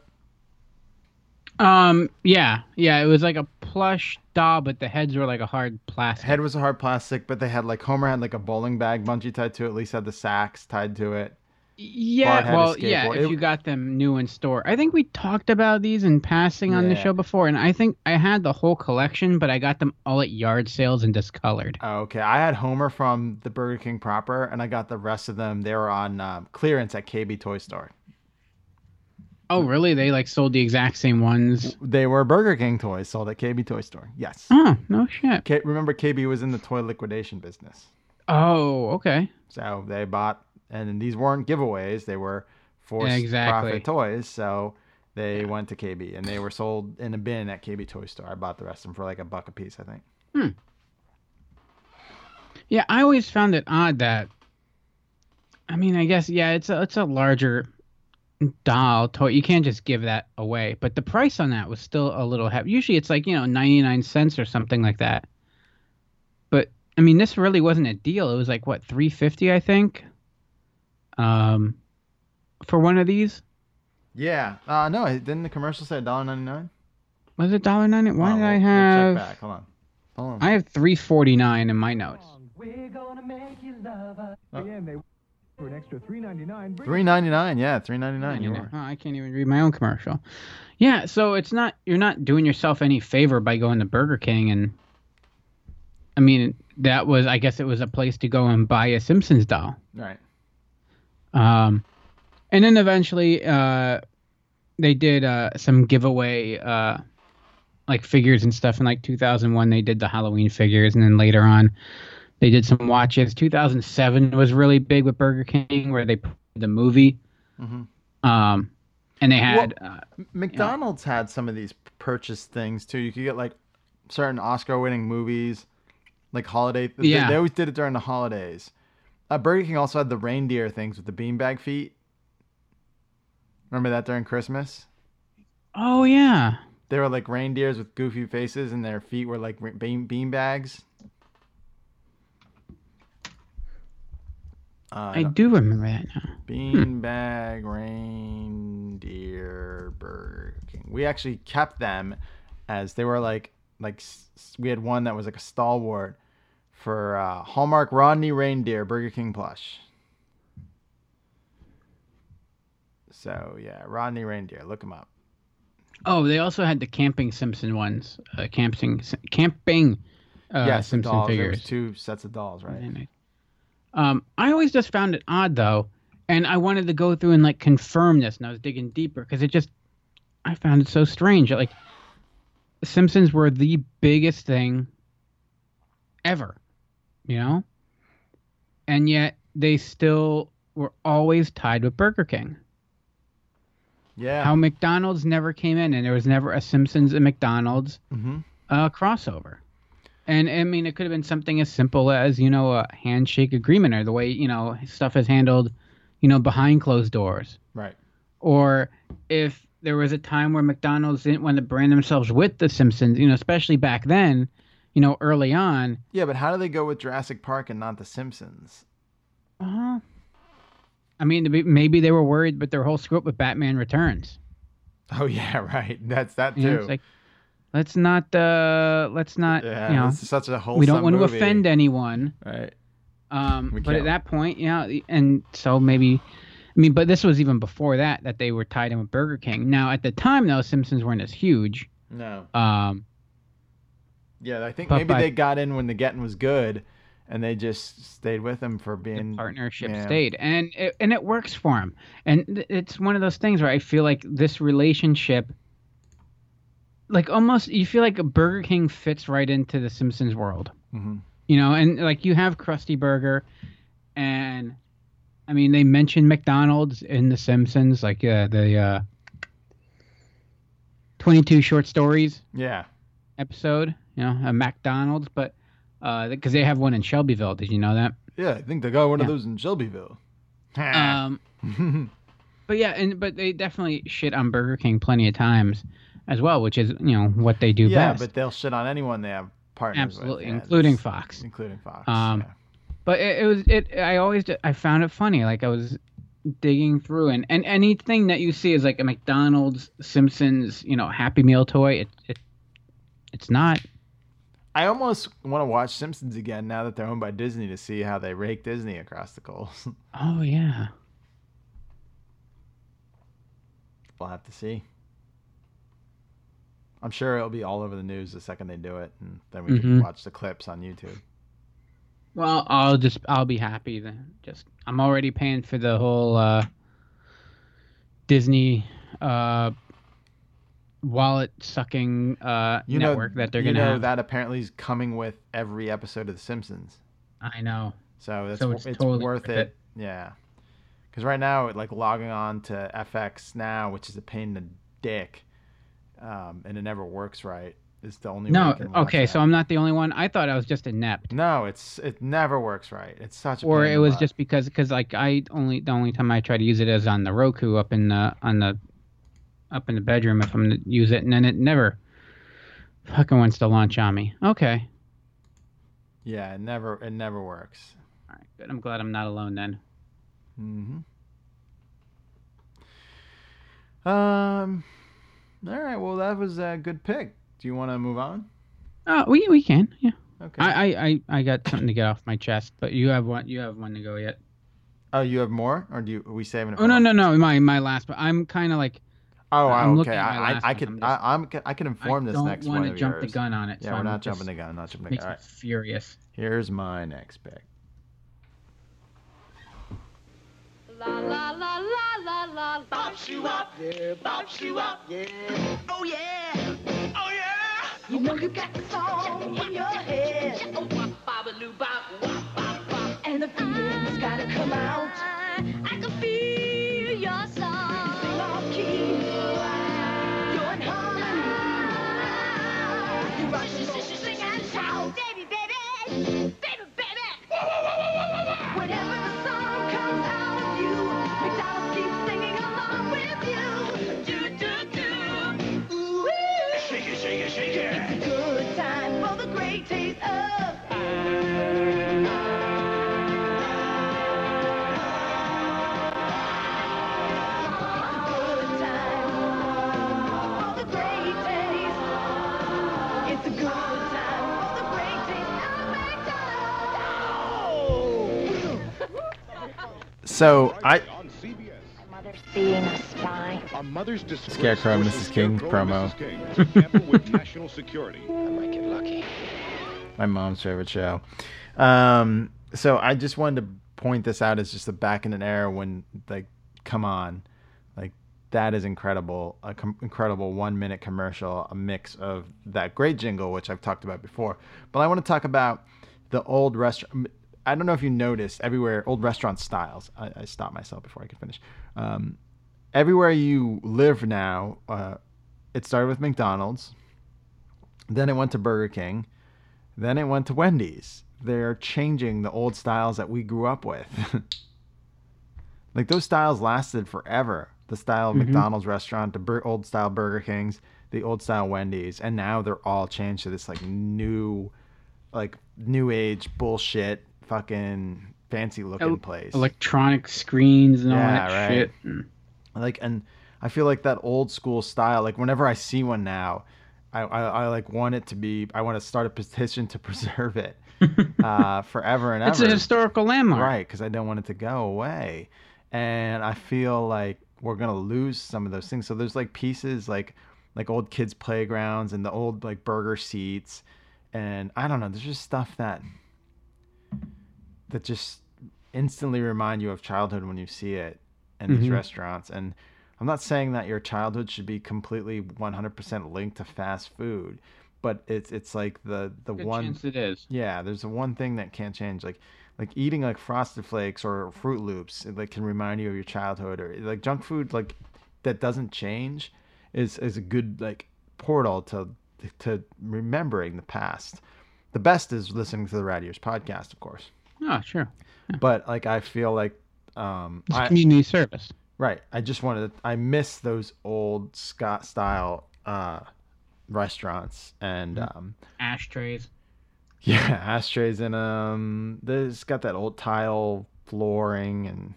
Um. Yeah. Yeah. It was like a plush doll, but the heads were like a hard plastic. Head was a hard plastic, but they had like Homer had like a bowling bag bungee tied to it. Lisa had the sax tied to it. Yeah. Well, yeah. If you got them new in store, I think we talked about these in passing on the show before, and I think I had the whole collection, but I got them all at yard sales and discolored. Oh, okay, I had Homer from the Burger King proper, and I got the rest of them. They were on um, clearance at KB Toy Store. Oh, really? They like sold the exact same ones. They were Burger King toys sold at KB Toy Store. Yes. Oh, no shit. K- remember, KB was in the toy liquidation business. Oh, okay. So they bought, and these weren't giveaways; they were for exactly. profit toys. So they went to KB, and they were sold in a bin at KB Toy Store. I bought the rest of them for like a buck a piece, I think. Hmm. Yeah, I always found it odd that. I mean, I guess yeah, it's a it's a larger doll toy. You can't just give that away, but the price on that was still a little heavy. Usually, it's like you know ninety nine cents or something like that. But I mean, this really wasn't a deal. It was like what three fifty, I think. Um, for one of these. Yeah. Uh, no, didn't the commercial say $1.99? Was it dollar ninety? Why Oh, did we'll- I we'll have? check back. Hold on. Hold on. I have three forty nine in my notes. We're gonna make you love us. Again, they for an extra three ninety nine. Three ninety nine. Yeah, three ninety nine. You Yeah. Oh, I can't even read my own commercial. Yeah, so it's not you're not doing yourself any favor by going to Burger King and I mean that was I guess it was a place to go and buy a Simpsons doll. Right. Um and then eventually uh they did uh some giveaway uh like figures and stuff in like 2001 they did the Halloween figures and then later on they did some watches. 2007 was really big with Burger King where they put the movie Mhm. um and they had Well, uh, M- McDonald's had some of these purchase things too. You could get like certain Oscar-winning movies, like holiday. they- Yeah. They, always did it during the holidays. Uh, Burger King also had the reindeer things with the beanbag feet. Remember that during Christmas? Oh yeah. They were like reindeers with goofy faces, and their feet were like bean bean bags. Uh, I do remember that now. Beanbag reindeer Burger King. We actually kept them as they were like like we had one that was like a stalwart for uh, Hallmark Rodney Reindeer Burger King plush. So yeah, Rodney Reindeer, look him up. Oh, they also had the camping Simpson ones. Uh, camping camping uh, yes, Simpson dolls. Figures. two sets of dolls, right? Um, I always just found it odd though, and I wanted to go through and like confirm this, and I was digging deeper because it just I found it so strange. Like Simpsons were the biggest thing ever, you know, and yet they still were always tied with Burger King. Yeah. How McDonald's never came in, and there was never a Simpsons and McDonald's Mm-hmm. uh, crossover. And I mean, it could have been something as simple as you know a handshake agreement, or the way you know stuff is handled, you know, behind closed doors. Right. Or if there was a time where McDonald's didn't want to brand themselves with the Simpsons, you know, especially back then, you know, early on. Yeah, but how do they go with Jurassic Park and not The Simpsons? Uh huh. I mean, maybe- they were worried, but their whole script with Batman Returns. Oh yeah, right. That's that You know, too. it's like, let's not, uh, let's not, Yeah, you know, such a whole. we don't want to offend anyone. Right. Um, We but at that point, you know, and so maybe, I mean, but this was even before that that they were tied in with Burger King. Now, at the time, though, Simpsons weren't as huge. No. Um, Yeah, I think But maybe by- they got in when the getting was good, and they just stayed with him for being partnership yeah. stayed, and it, and it works for him. And it's one of those things where I feel like this relationship, like almost, you feel like Burger King fits right into the Simpsons world. Mhm. You know, and like you have Krusty Burger, and I mean they mentioned McDonald's in The Simpsons, like uh, the uh, twenty-two short stories Yeah. episode. You know, a McDonald's, but because they have one in Shelbyville. Did you know that? Yeah, I think they got one of those in Shelbyville. Um, but yeah, and but they definitely shit on Burger King plenty of times as well, which is you know what they do yeah, best. Yeah, but they'll shit on anyone they have partners Absolutely, with. yeah, including Fox. Including Fox. Um, yeah. but it, it was it. I always I found it funny. Like I was digging through, and and anything that you see is like a McDonald's, Simpsons, you know, Happy Meal toy. It it it's not. I almost want to watch Simpsons again now that they're owned by Disney to see how they rake Disney across the coals. Oh yeah. we'll have to see. I'm sure it'll be all over the news the second they do it, and then we can Mhm. watch the clips on YouTube. Well, I'll just I'll be happy then. Just I'm already paying for the whole uh, Disney uh, wallet sucking uh, You network know that they're you gonna know have. that apparently is coming with every episode of The Simpsons. I know. So it's So it's, it's totally worth it. it. Yeah. Because right now, like logging on to FX now, which is a pain in the dick, um, and it never works right, is the only No, you can watch okay, that. so I'm not the only one. I thought I was just inept, No, it's it never works right. It's such a or it was butt. just because because like I only the only time I try to use it is on the Roku up in the on the up in the bedroom if I'm gonna use it, and then it never fucking wants to launch on me. Okay, yeah, it never it never works. all right, good. I'm glad I'm not alone then. Mm-hmm. Um. All right. Well, that was a good pick. Do you want to move on? Uh, we we can. Yeah. Okay. I, I, I, got something to get off my chest, but you have one. You have one to go yet. Oh, you have more, or do you? Are we saving it? Oh no no no my my last. But I'm kind of like. Oh, I'm okay. looking at my I, I, I can I'm I, I'm I can inform this next one. don't next wanna one of jump the gun on it, Yeah, so we're I'm not jumping the gun. Not jumping the gun. All me right. furious. Here's my next pick. La la la la la la. Bops you up, yeah. Bops you up, yeah. Oh yeah. Oh yeah. You know you got the song in your head. Oh bop bop a loo bop bop bop. And the feeling's gotta come out. I can So I Mother's being a spy. A mother's disgrace Scarecrow, forces Mrs. King Scarecrow promo. Mrs. King to tamper with national security. I might get lucky. my mom's favorite show. Um, so I just wanted to point this out as just a back in an era when, like, come on, like that is incredible, a com- incredible one minute commercial, a mix of that great jingle which I've talked about before. But I want to talk about the old restaurant. I don't know if you noticed everywhere old restaurant styles. I, I stopped myself before I could finish. Um, everywhere you live now, uh, it started with McDonald's. Then it went to Burger King. Then it went to Wendy's. They're changing the old styles that we grew up with. like those styles lasted forever. The style of Mhm. McDonald's restaurant, the bur- old style Burger Kings, the old style Wendy's, and now they're all changed to this like new, like new age bullshit, fucking fancy looking place. Electronic screens and all that right. shit. Like and i feel like that old school style like whenever i see one now i i, I like want it to be i want to start a petition to preserve it uh forever and ever It's a historical landmark. right because i don't want it to go away and i feel like we're gonna lose some of those things so there's like pieces like like old kids playgrounds and the old like burger seats and i don't know there's just stuff that that just instantly remind you of childhood when you see it in these Mhm. restaurants and i'm not saying that your childhood should be completely 100% linked to fast food but it's it's like the the Good one it is. yeah there's the one thing that can't change like like eating like frosted flakes or Froot Loops it like can remind you of your childhood or like junk food like that doesn't change is is a good like portal to to remembering the past the best is listening to the Rad Years podcast of course Oh, sure. but like I feel like um It's I, community service. right I just wanted to, I miss those old Scott style uh restaurants and Mm-hmm. um Ashtrays. yeah ashtrays in um there's got that old tile flooring and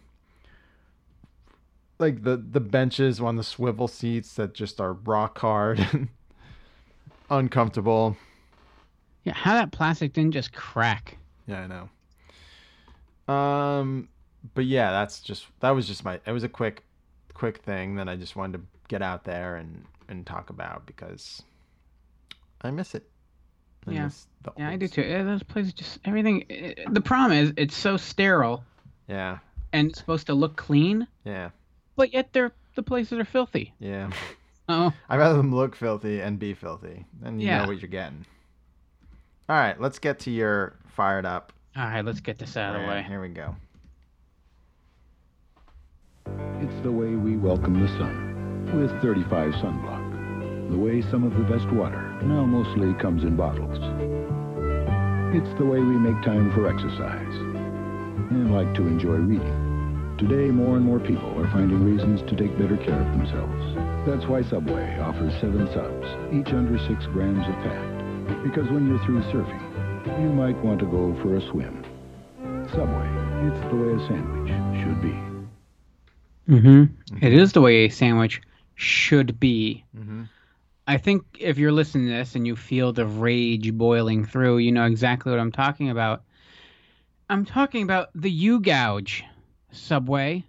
like the the benches on the swivel seats that just are rock hard and uncomfortable Yeah, how that plastic didn't just crack. Yeah, I know. Um, but yeah, that's just that was just my it was a quick, quick thing that I just wanted to get out there and and talk about because I miss it. I yeah, miss the yeah, I do too. Yeah, those places just everything. eh, The problem is it's so sterile Yeah, and it's supposed to look clean, yeah, but yet they're the places are filthy. yeah. Oh, I'd rather them look filthy and be filthy, and you Yeah. know what you're getting. All right, let's get to your fired up. All right, let's get this out of the rant. way. Here we go. It's the way we welcome the sun with 35 sunblock. The way some of the best water now mostly comes in bottles. It's the way we make time for exercise and like to enjoy reading. Today, more and more people are finding reasons to take better care of themselves. That's why Subway offers seven subs, each under six grams of fat. Because when you're through surfing, you might want to go for a swim. Subway, it's the way a sandwich should be. Mm-hmm. It is the way a sandwich should be. Mm-hmm. I think if you're listening to this and you feel the rage boiling through, you know exactly what I'm talking about. I'm talking about the U gouge subway.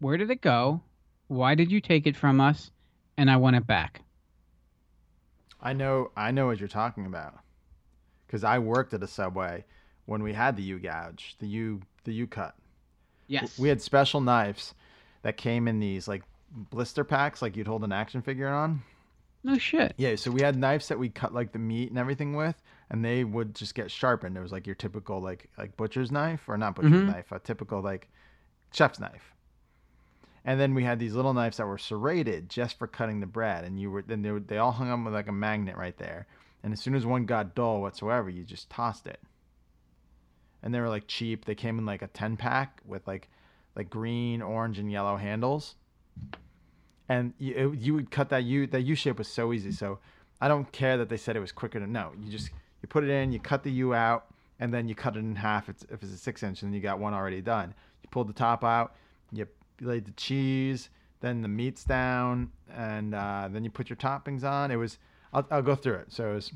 Where did it go? Why did you take it from us? And I want it back. I know I know what you're talking about. Cuz I worked at a Subway when we had the U gouge, the U the U cut. Yes. We had special knives that came in these like blister packs like you'd hold an action figure on. No shit. Yeah, so we had knives that we cut like the meat and everything with, and they would just get sharpened. It was like your typical like like butcher's knife or not butcher's Mhm. knife, a typical like chef's knife. And then we had these little knives that were serrated just for cutting the bread, and you were then they, were, they all hung up with like a magnet right there. And as soon as one got dull whatsoever, you just tossed it. And they were like cheap. They came in like a ten pack with like like green, orange, and yellow handles and you, you would cut that U that U shape was so easy. So I don't care that they said it was quicker to no. You just you put it in, you cut the U out, and then you cut it in half. It's, if it's a six inch, and you got one already done. You pulled the top out, you laid the cheese, then the meat's down, and uh, then you put your toppings on. It was I'll, I'll go through it. So it was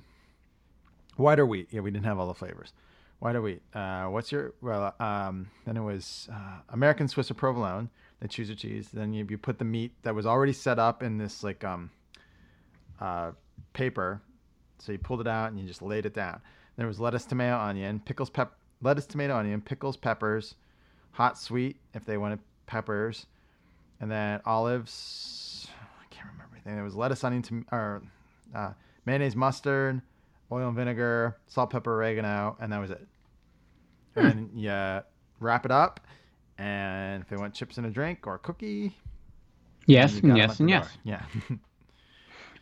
whiter wheat. Yeah, we didn't have all the flavors. Whiter wheat. Uh, what's your well? Um, then it was uh, American Swiss or provolone. The choose your cheese. Then you, you put the meat that was already set up in this like um, uh, paper. So you pulled it out and you just laid it down. There was lettuce, tomato, onion, pickles, pep, lettuce, tomato, onion, pickles, peppers, hot, sweet if they wanted peppers, and then olives. I can't remember anything. There was lettuce, onion, tom- or uh, mayonnaise, mustard, oil and vinegar, salt, pepper, oregano, and that was it. And then you wrap it up, and if they want chips and a drink or a cookie, Yes, 'em yes, and yes. Yeah.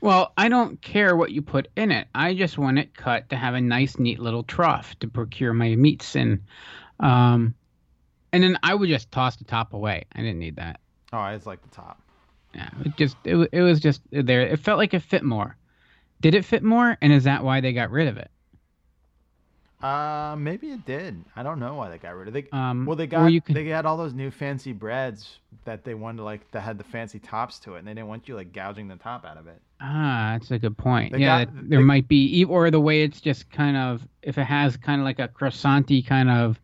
Well, I don't care what you put in it. I just want it cut to have a nice, neat little trough to procure my meats in. Um, and then I would just toss the top away. I didn't need that. oh, I just like the top. Yeah, it just it, it was just there. It felt like it fit more. Did it fit more? And is that why they got rid of it? Uh, maybe it did. I don't know why they got rid of it. Um, well, they got they got all those new fancy breads that they wanted like that had the fancy tops to it, and they didn't want you like gouging the top out of it. Ah, that's a good point. They yeah, got- there might be, or the way it's just kind of, if it has kind of like a croissanty kind of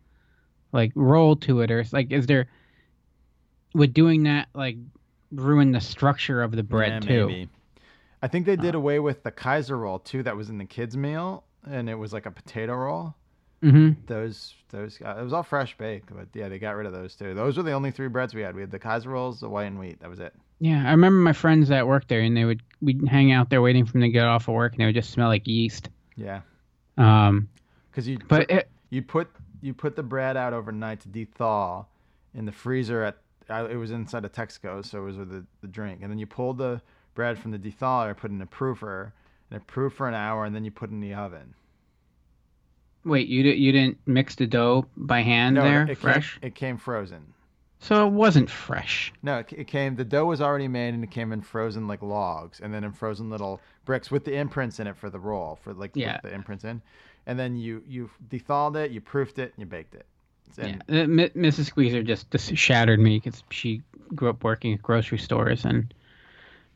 like roll to it, or it's like, is there, would doing that like ruin the structure of the bread Yeah, too? maybe. I think they did away with the Kaiser roll too. That was in the kids' meal, and it was like a potato roll. Mhm. Those those uh, it was all fresh baked, but yeah, they got rid of those too. Those were the only three breads we had. We had the Kaiser rolls, the white and wheat. That was it. Yeah, I remember my friends that worked there, and they would we'd hang out there waiting for them to get off of work, and they would just smell like yeast. Yeah. Um, Because you But put, it- you put you put the bread out overnight to dethaw in the freezer at I- it was inside a Texaco, so it was with the, the drink, and then you pulled the bread from the dethaler, put in a proofer, and it proofed for an hour, and then you put it in the oven. wait, you di- you didn't mix the dough by hand no, there, it fresh? Came, it came frozen. So it wasn't fresh. No, it, it came. The dough was already made, and it came in frozen like logs, and then in frozen little bricks with the imprints in it for the roll, for like Yeah. the imprints in, and then you you thawed it, you proofed it, and you baked it. And Yeah, uh, Mrs. Squeezer just, just shattered me because she grew up working at grocery stores, and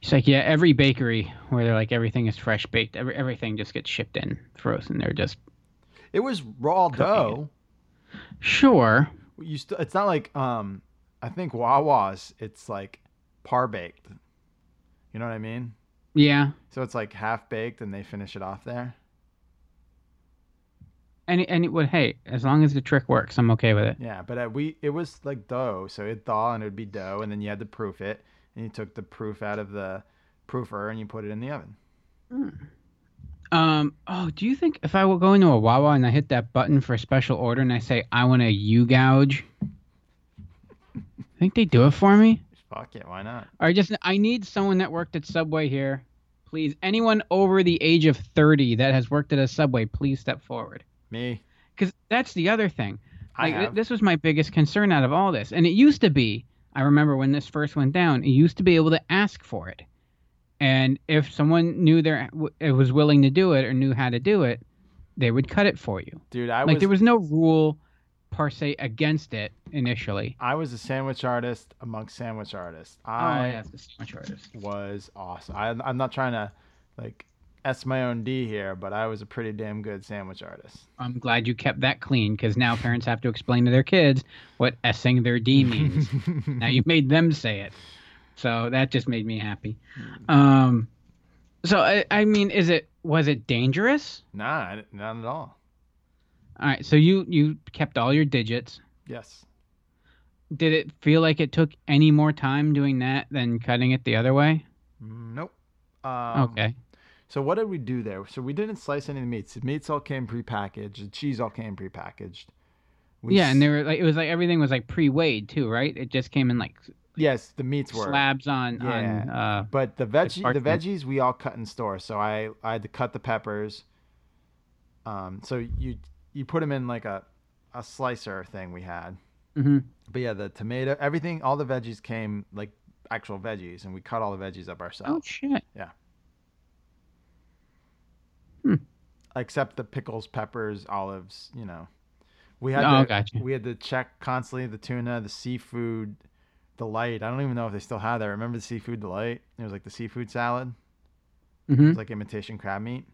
she's like, yeah, every bakery where they're like everything is fresh baked, every, everything just gets shipped in frozen. They're just It was raw dough. sure. You still. It's not like um. I think Wawa's. It's like par baked. You know what I mean? Yeah, So it's like half baked, and they finish it off there. and and it would hey, as long as the trick works, I'm okay with it. Yeah, but uh, we it was like dough, so it'd thaw and it would be dough, and then you had to proof it, and you took the proof out of the proofer and you put it in the oven. Um. Oh, do you think if I will go into a Wawa and I hit that button for a special order and I say I want a U gouge, I think they do it for me? Fuck it, why not? I just I need someone that worked at Subway here. Please, anyone over the age of 30 that has worked at a Subway, please step forward. Me. Because that's the other thing. I Like, th- have. this was my biggest concern out of all this. And it used to be, I remember when this first went down, it used to be able to ask for it. And if someone knew there it was willing to do it or knew how to do it, they would cut it for you. Dude, I like was there was no rule per se against it. initially. I was a sandwich artist amongst sandwich artists. Oh, I oh, yes, the sandwich artist. was awesome. I, I'm not trying to like s my own d here, but I was a pretty damn good sandwich artist. I'm glad you kept that clean because now parents have to explain to their kids what essing their D means. now you made them say it, so that just made me happy. Um, so I, I mean, is it was it dangerous? Nah, not at all. All right, so you you kept all your digits. Yes. Did it feel like it took any more time doing that than cutting it the other way? Mm, Nope. Um, Okay. So what did we do there? So we didn't slice any of the meats. The meats all came prepackaged. The cheese all came prepackaged. We yeah, and they were like it was like everything was like pre-weighed too, right? It just came in like yes, the meats were slabs on on. Yeah. Uh, but the veggie, the parchment. veggies we all cut in store. So I I had to cut the peppers. Um, so you you put them in like a a slicer thing we had. Mhm. But yeah, the tomato, everything, all the veggies came like actual veggies, and we cut all the veggies up ourselves. Oh shit! Yeah. Hmm. Except the pickles, peppers, olives, you know. We had Oh, to, gotcha. we had to check constantly the tuna, the seafood delight. I don't even know if they still have that. Remember the seafood delight? It was like the seafood salad. It Mhm. was like imitation crab meat.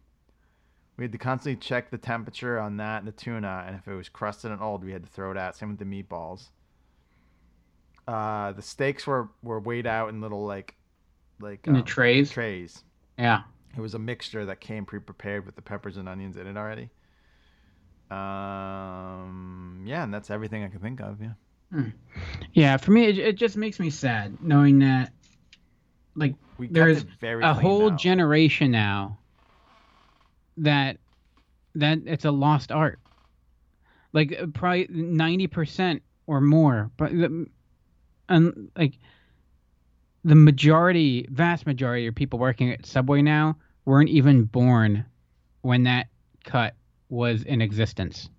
We had to constantly check the temperature on that and the tuna, and if it was crusted and old, we had to throw it out. Same with the meatballs. Uh, the steaks were, were weighed out in little like like In the um, trays? Trays. Yeah. It was a mixture that came pre-prepared with the peppers and onions in it already. Um, yeah, and that's everything I can think of. Yeah. Hmm. Yeah, for me, it, it just makes me sad knowing that, like, We there's a whole generation now that that it's a lost art. Like, probably ninety percent or more, but and like the majority, vast majority of people working at Subway now weren't even born when that cut was in existence.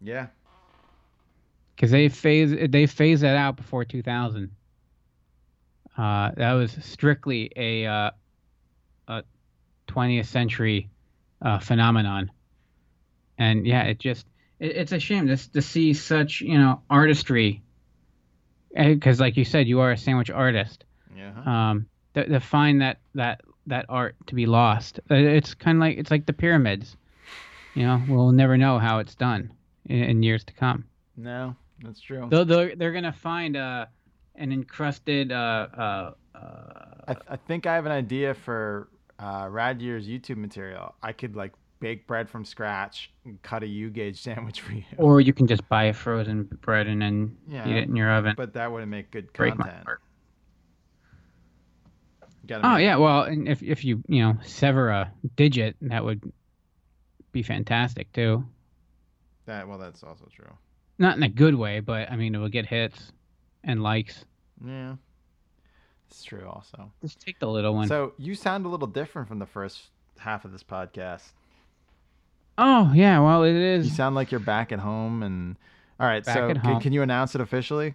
Yeah. because they phase they phased that out before 2000. Uh, that was strictly a uh, a 20th century uh, phenomenon, and yeah, it just it, it's a shame to to see such you know artistry, because like you said, you are a sandwich artist. Yeah. Um, to, to find that that that art to be lost, Uh, it's kind of like it's like the pyramids. You know, we'll never know how it's done in, in years to come. No, that's true. They're, they're, they're gonna find uh, an encrusted uh, uh, uh, I, I think I have an idea for uh, Rad Year's YouTube material. I could like bake bread from scratch and cut a U gouge sandwich for you. or you can just buy a frozen bread and then Yeah, eat it in your oven. But that wouldn't make good Break content. Oh make- yeah, well, and if if you you know sever a digit, that would be fantastic too. That well, that's also true. Not in a good way, but I mean it will get hits and likes. Yeah, it's true. Also, Just take the little one. So you sound a little different from the first half of this podcast. Oh yeah, well it is. You sound like you're back at home. And all right, Back so can, can you announce it officially?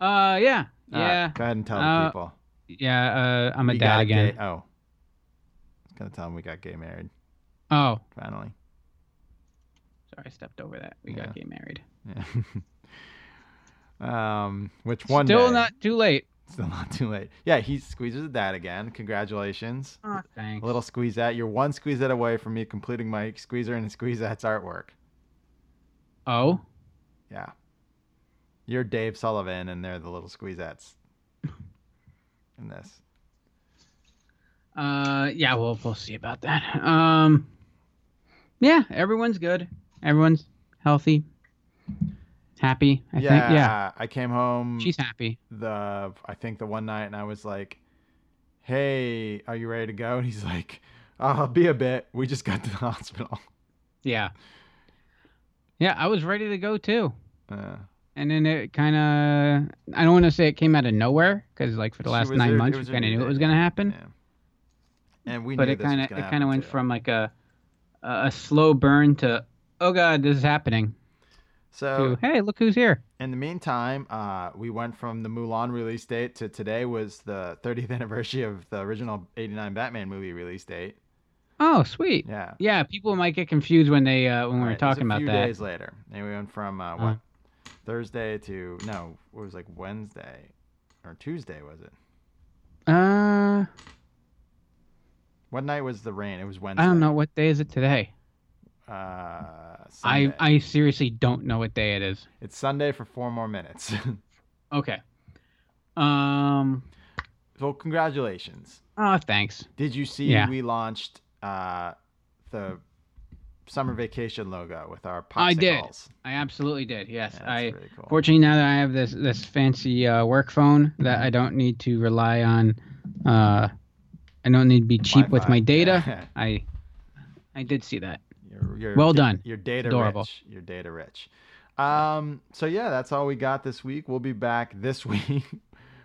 Uh yeah, All right, yeah. go ahead and tell Uh, the people. Yeah, uh, I'm a We dad again. Gay, oh, I was gonna tell them we got gay married. Oh, Finally. sorry, I stepped over that. We Yeah. got gay married. Yeah. um, which one? Still day- not too late. Still not too late. Yeah, he squeezes a dad again. Congratulations. Oh, thanks. A little squeezette. You're one squeezette away from me completing my squeezer and squeezette's artwork. Oh, Yeah. You're Dave Sullivan and they're the little squeezettes. in this. Uh, yeah, we'll we'll see about that. Um, yeah, everyone's good. Everyone's healthy, happy. I yeah, think. Yeah, I came home. she's happy. the I think the one night and I was like, "Hey, are you ready to go?" And he's like, "Oh, "I'll be a bit. We just got to the hospital." Yeah. Yeah, I was ready to go too, Uh, and then it kind of. I don't want to say it came out of nowhere because like for the last nine there- months we kind of knew it was gonna happen. Yeah. and we but knew it kind of it kind of went too. from like a a slow burn to oh god this is happening So to hey look who's here. in the meantime, uh, we went from the Mulan release date to today was the 30th anniversary of the original '89 Batman movie release date. Oh, sweet. Yeah. Yeah, people might get confused when they uh, when we were Right, talking a about few that. days later. And we went from uh, Uh. what Thursday to no, it was like Wednesday or Tuesday was it? Uh, What night was the rain? It was Wednesday. I don't know what day is it today. Uh, I Sunday. I seriously don't know what day it is. It's Sunday for four more minutes. Okay. Um. well, congratulations. Oh, thanks. Did you see Yeah. we launched uh, the summer vacation logo with our popsicles? I did. I absolutely did. Yes. Yeah, that's I cool. fortunately now that I have this this fancy uh, work phone that I don't need to rely on. Uh, I don't need to be cheap with Wi-Fi, my data. I I did see that. You're, you're, well you're- done. You're data Adorable. rich. You're data rich. Um, so yeah, that's all we got this week. We'll be back this week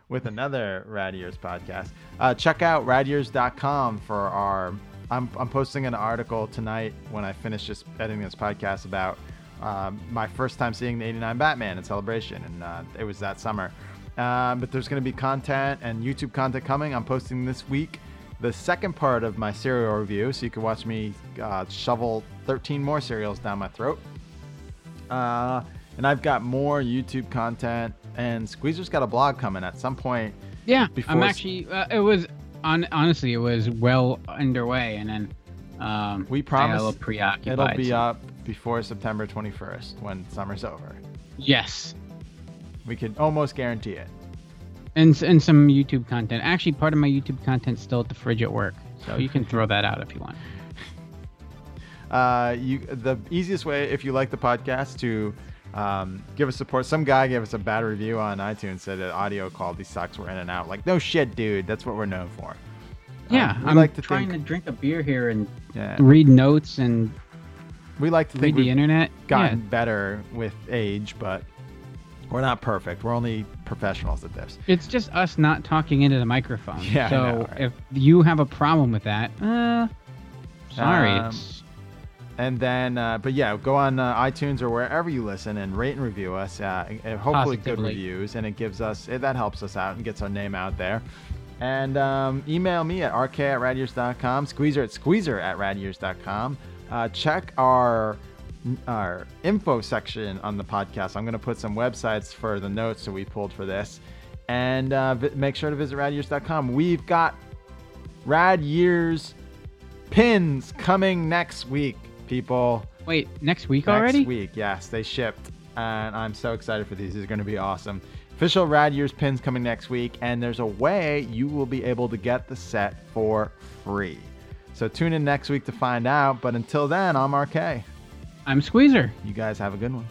with another Rad Years podcast. Uh, check out radyears.com for our. I'm, I'm posting an article tonight when I finish just editing this podcast about um, my first time seeing the 89 Batman in celebration, and uh, it was that summer. Um, but there's going to be content and YouTube content coming. I'm posting this week the second part of my cereal review, so you can watch me uh, shovel 13 more cereals down my throat. Uh, and I've got more YouTube content, and Squeezer's got a blog coming at some point. Yeah, Before I'm actually. Uh, it was on. Honestly, it was well underway, and then um, We promise a little preoccupied. it'll be so- up before September 21st when summer's over. Yes, We can almost guarantee it. And and some YouTube content. Actually, part of my YouTube content's still at the fridge at work, so you can throw that out if you want. Uh, you the easiest way if you like the podcast to um, give us support. Some guy gave us a bad review on iTunes. Said that audio quality sucks. We're in and out. Like no shit, dude. That's what we're known for. Yeah, Um, I'm like to trying think- to drink a beer here and Yeah. read notes and We like to read think the internet. gotten Yeah, better with age, but we're not perfect. We're only professionals at this. it's just us not talking into the microphone. Yeah, So know, right? if you have a problem with that, uh, sorry. Um, And then, uh, but yeah, go on uh, iTunes or wherever you listen and rate and review us. Uh, and hopefully, good reviews, and it gives us it, that helps us out and gets our name out there. And um, email me at rk at radyears.com, squeezer at squeezer at radyears.com. Uh, check our our info section on the podcast. I'm going to put some websites for the notes that we pulled for this, and uh, vi- make sure to visit radyears.com. We've got Rad Years pins coming next week, people. wait next week Next already. Next week, yes, they shipped, and I'm so excited for these. These are going to be awesome. Official Rad Years pins coming next week, and there's a way you will be able to get the set for free. So tune in next week to find out. But until then, I'm RK. I'm Squeezer. You guys have a good one.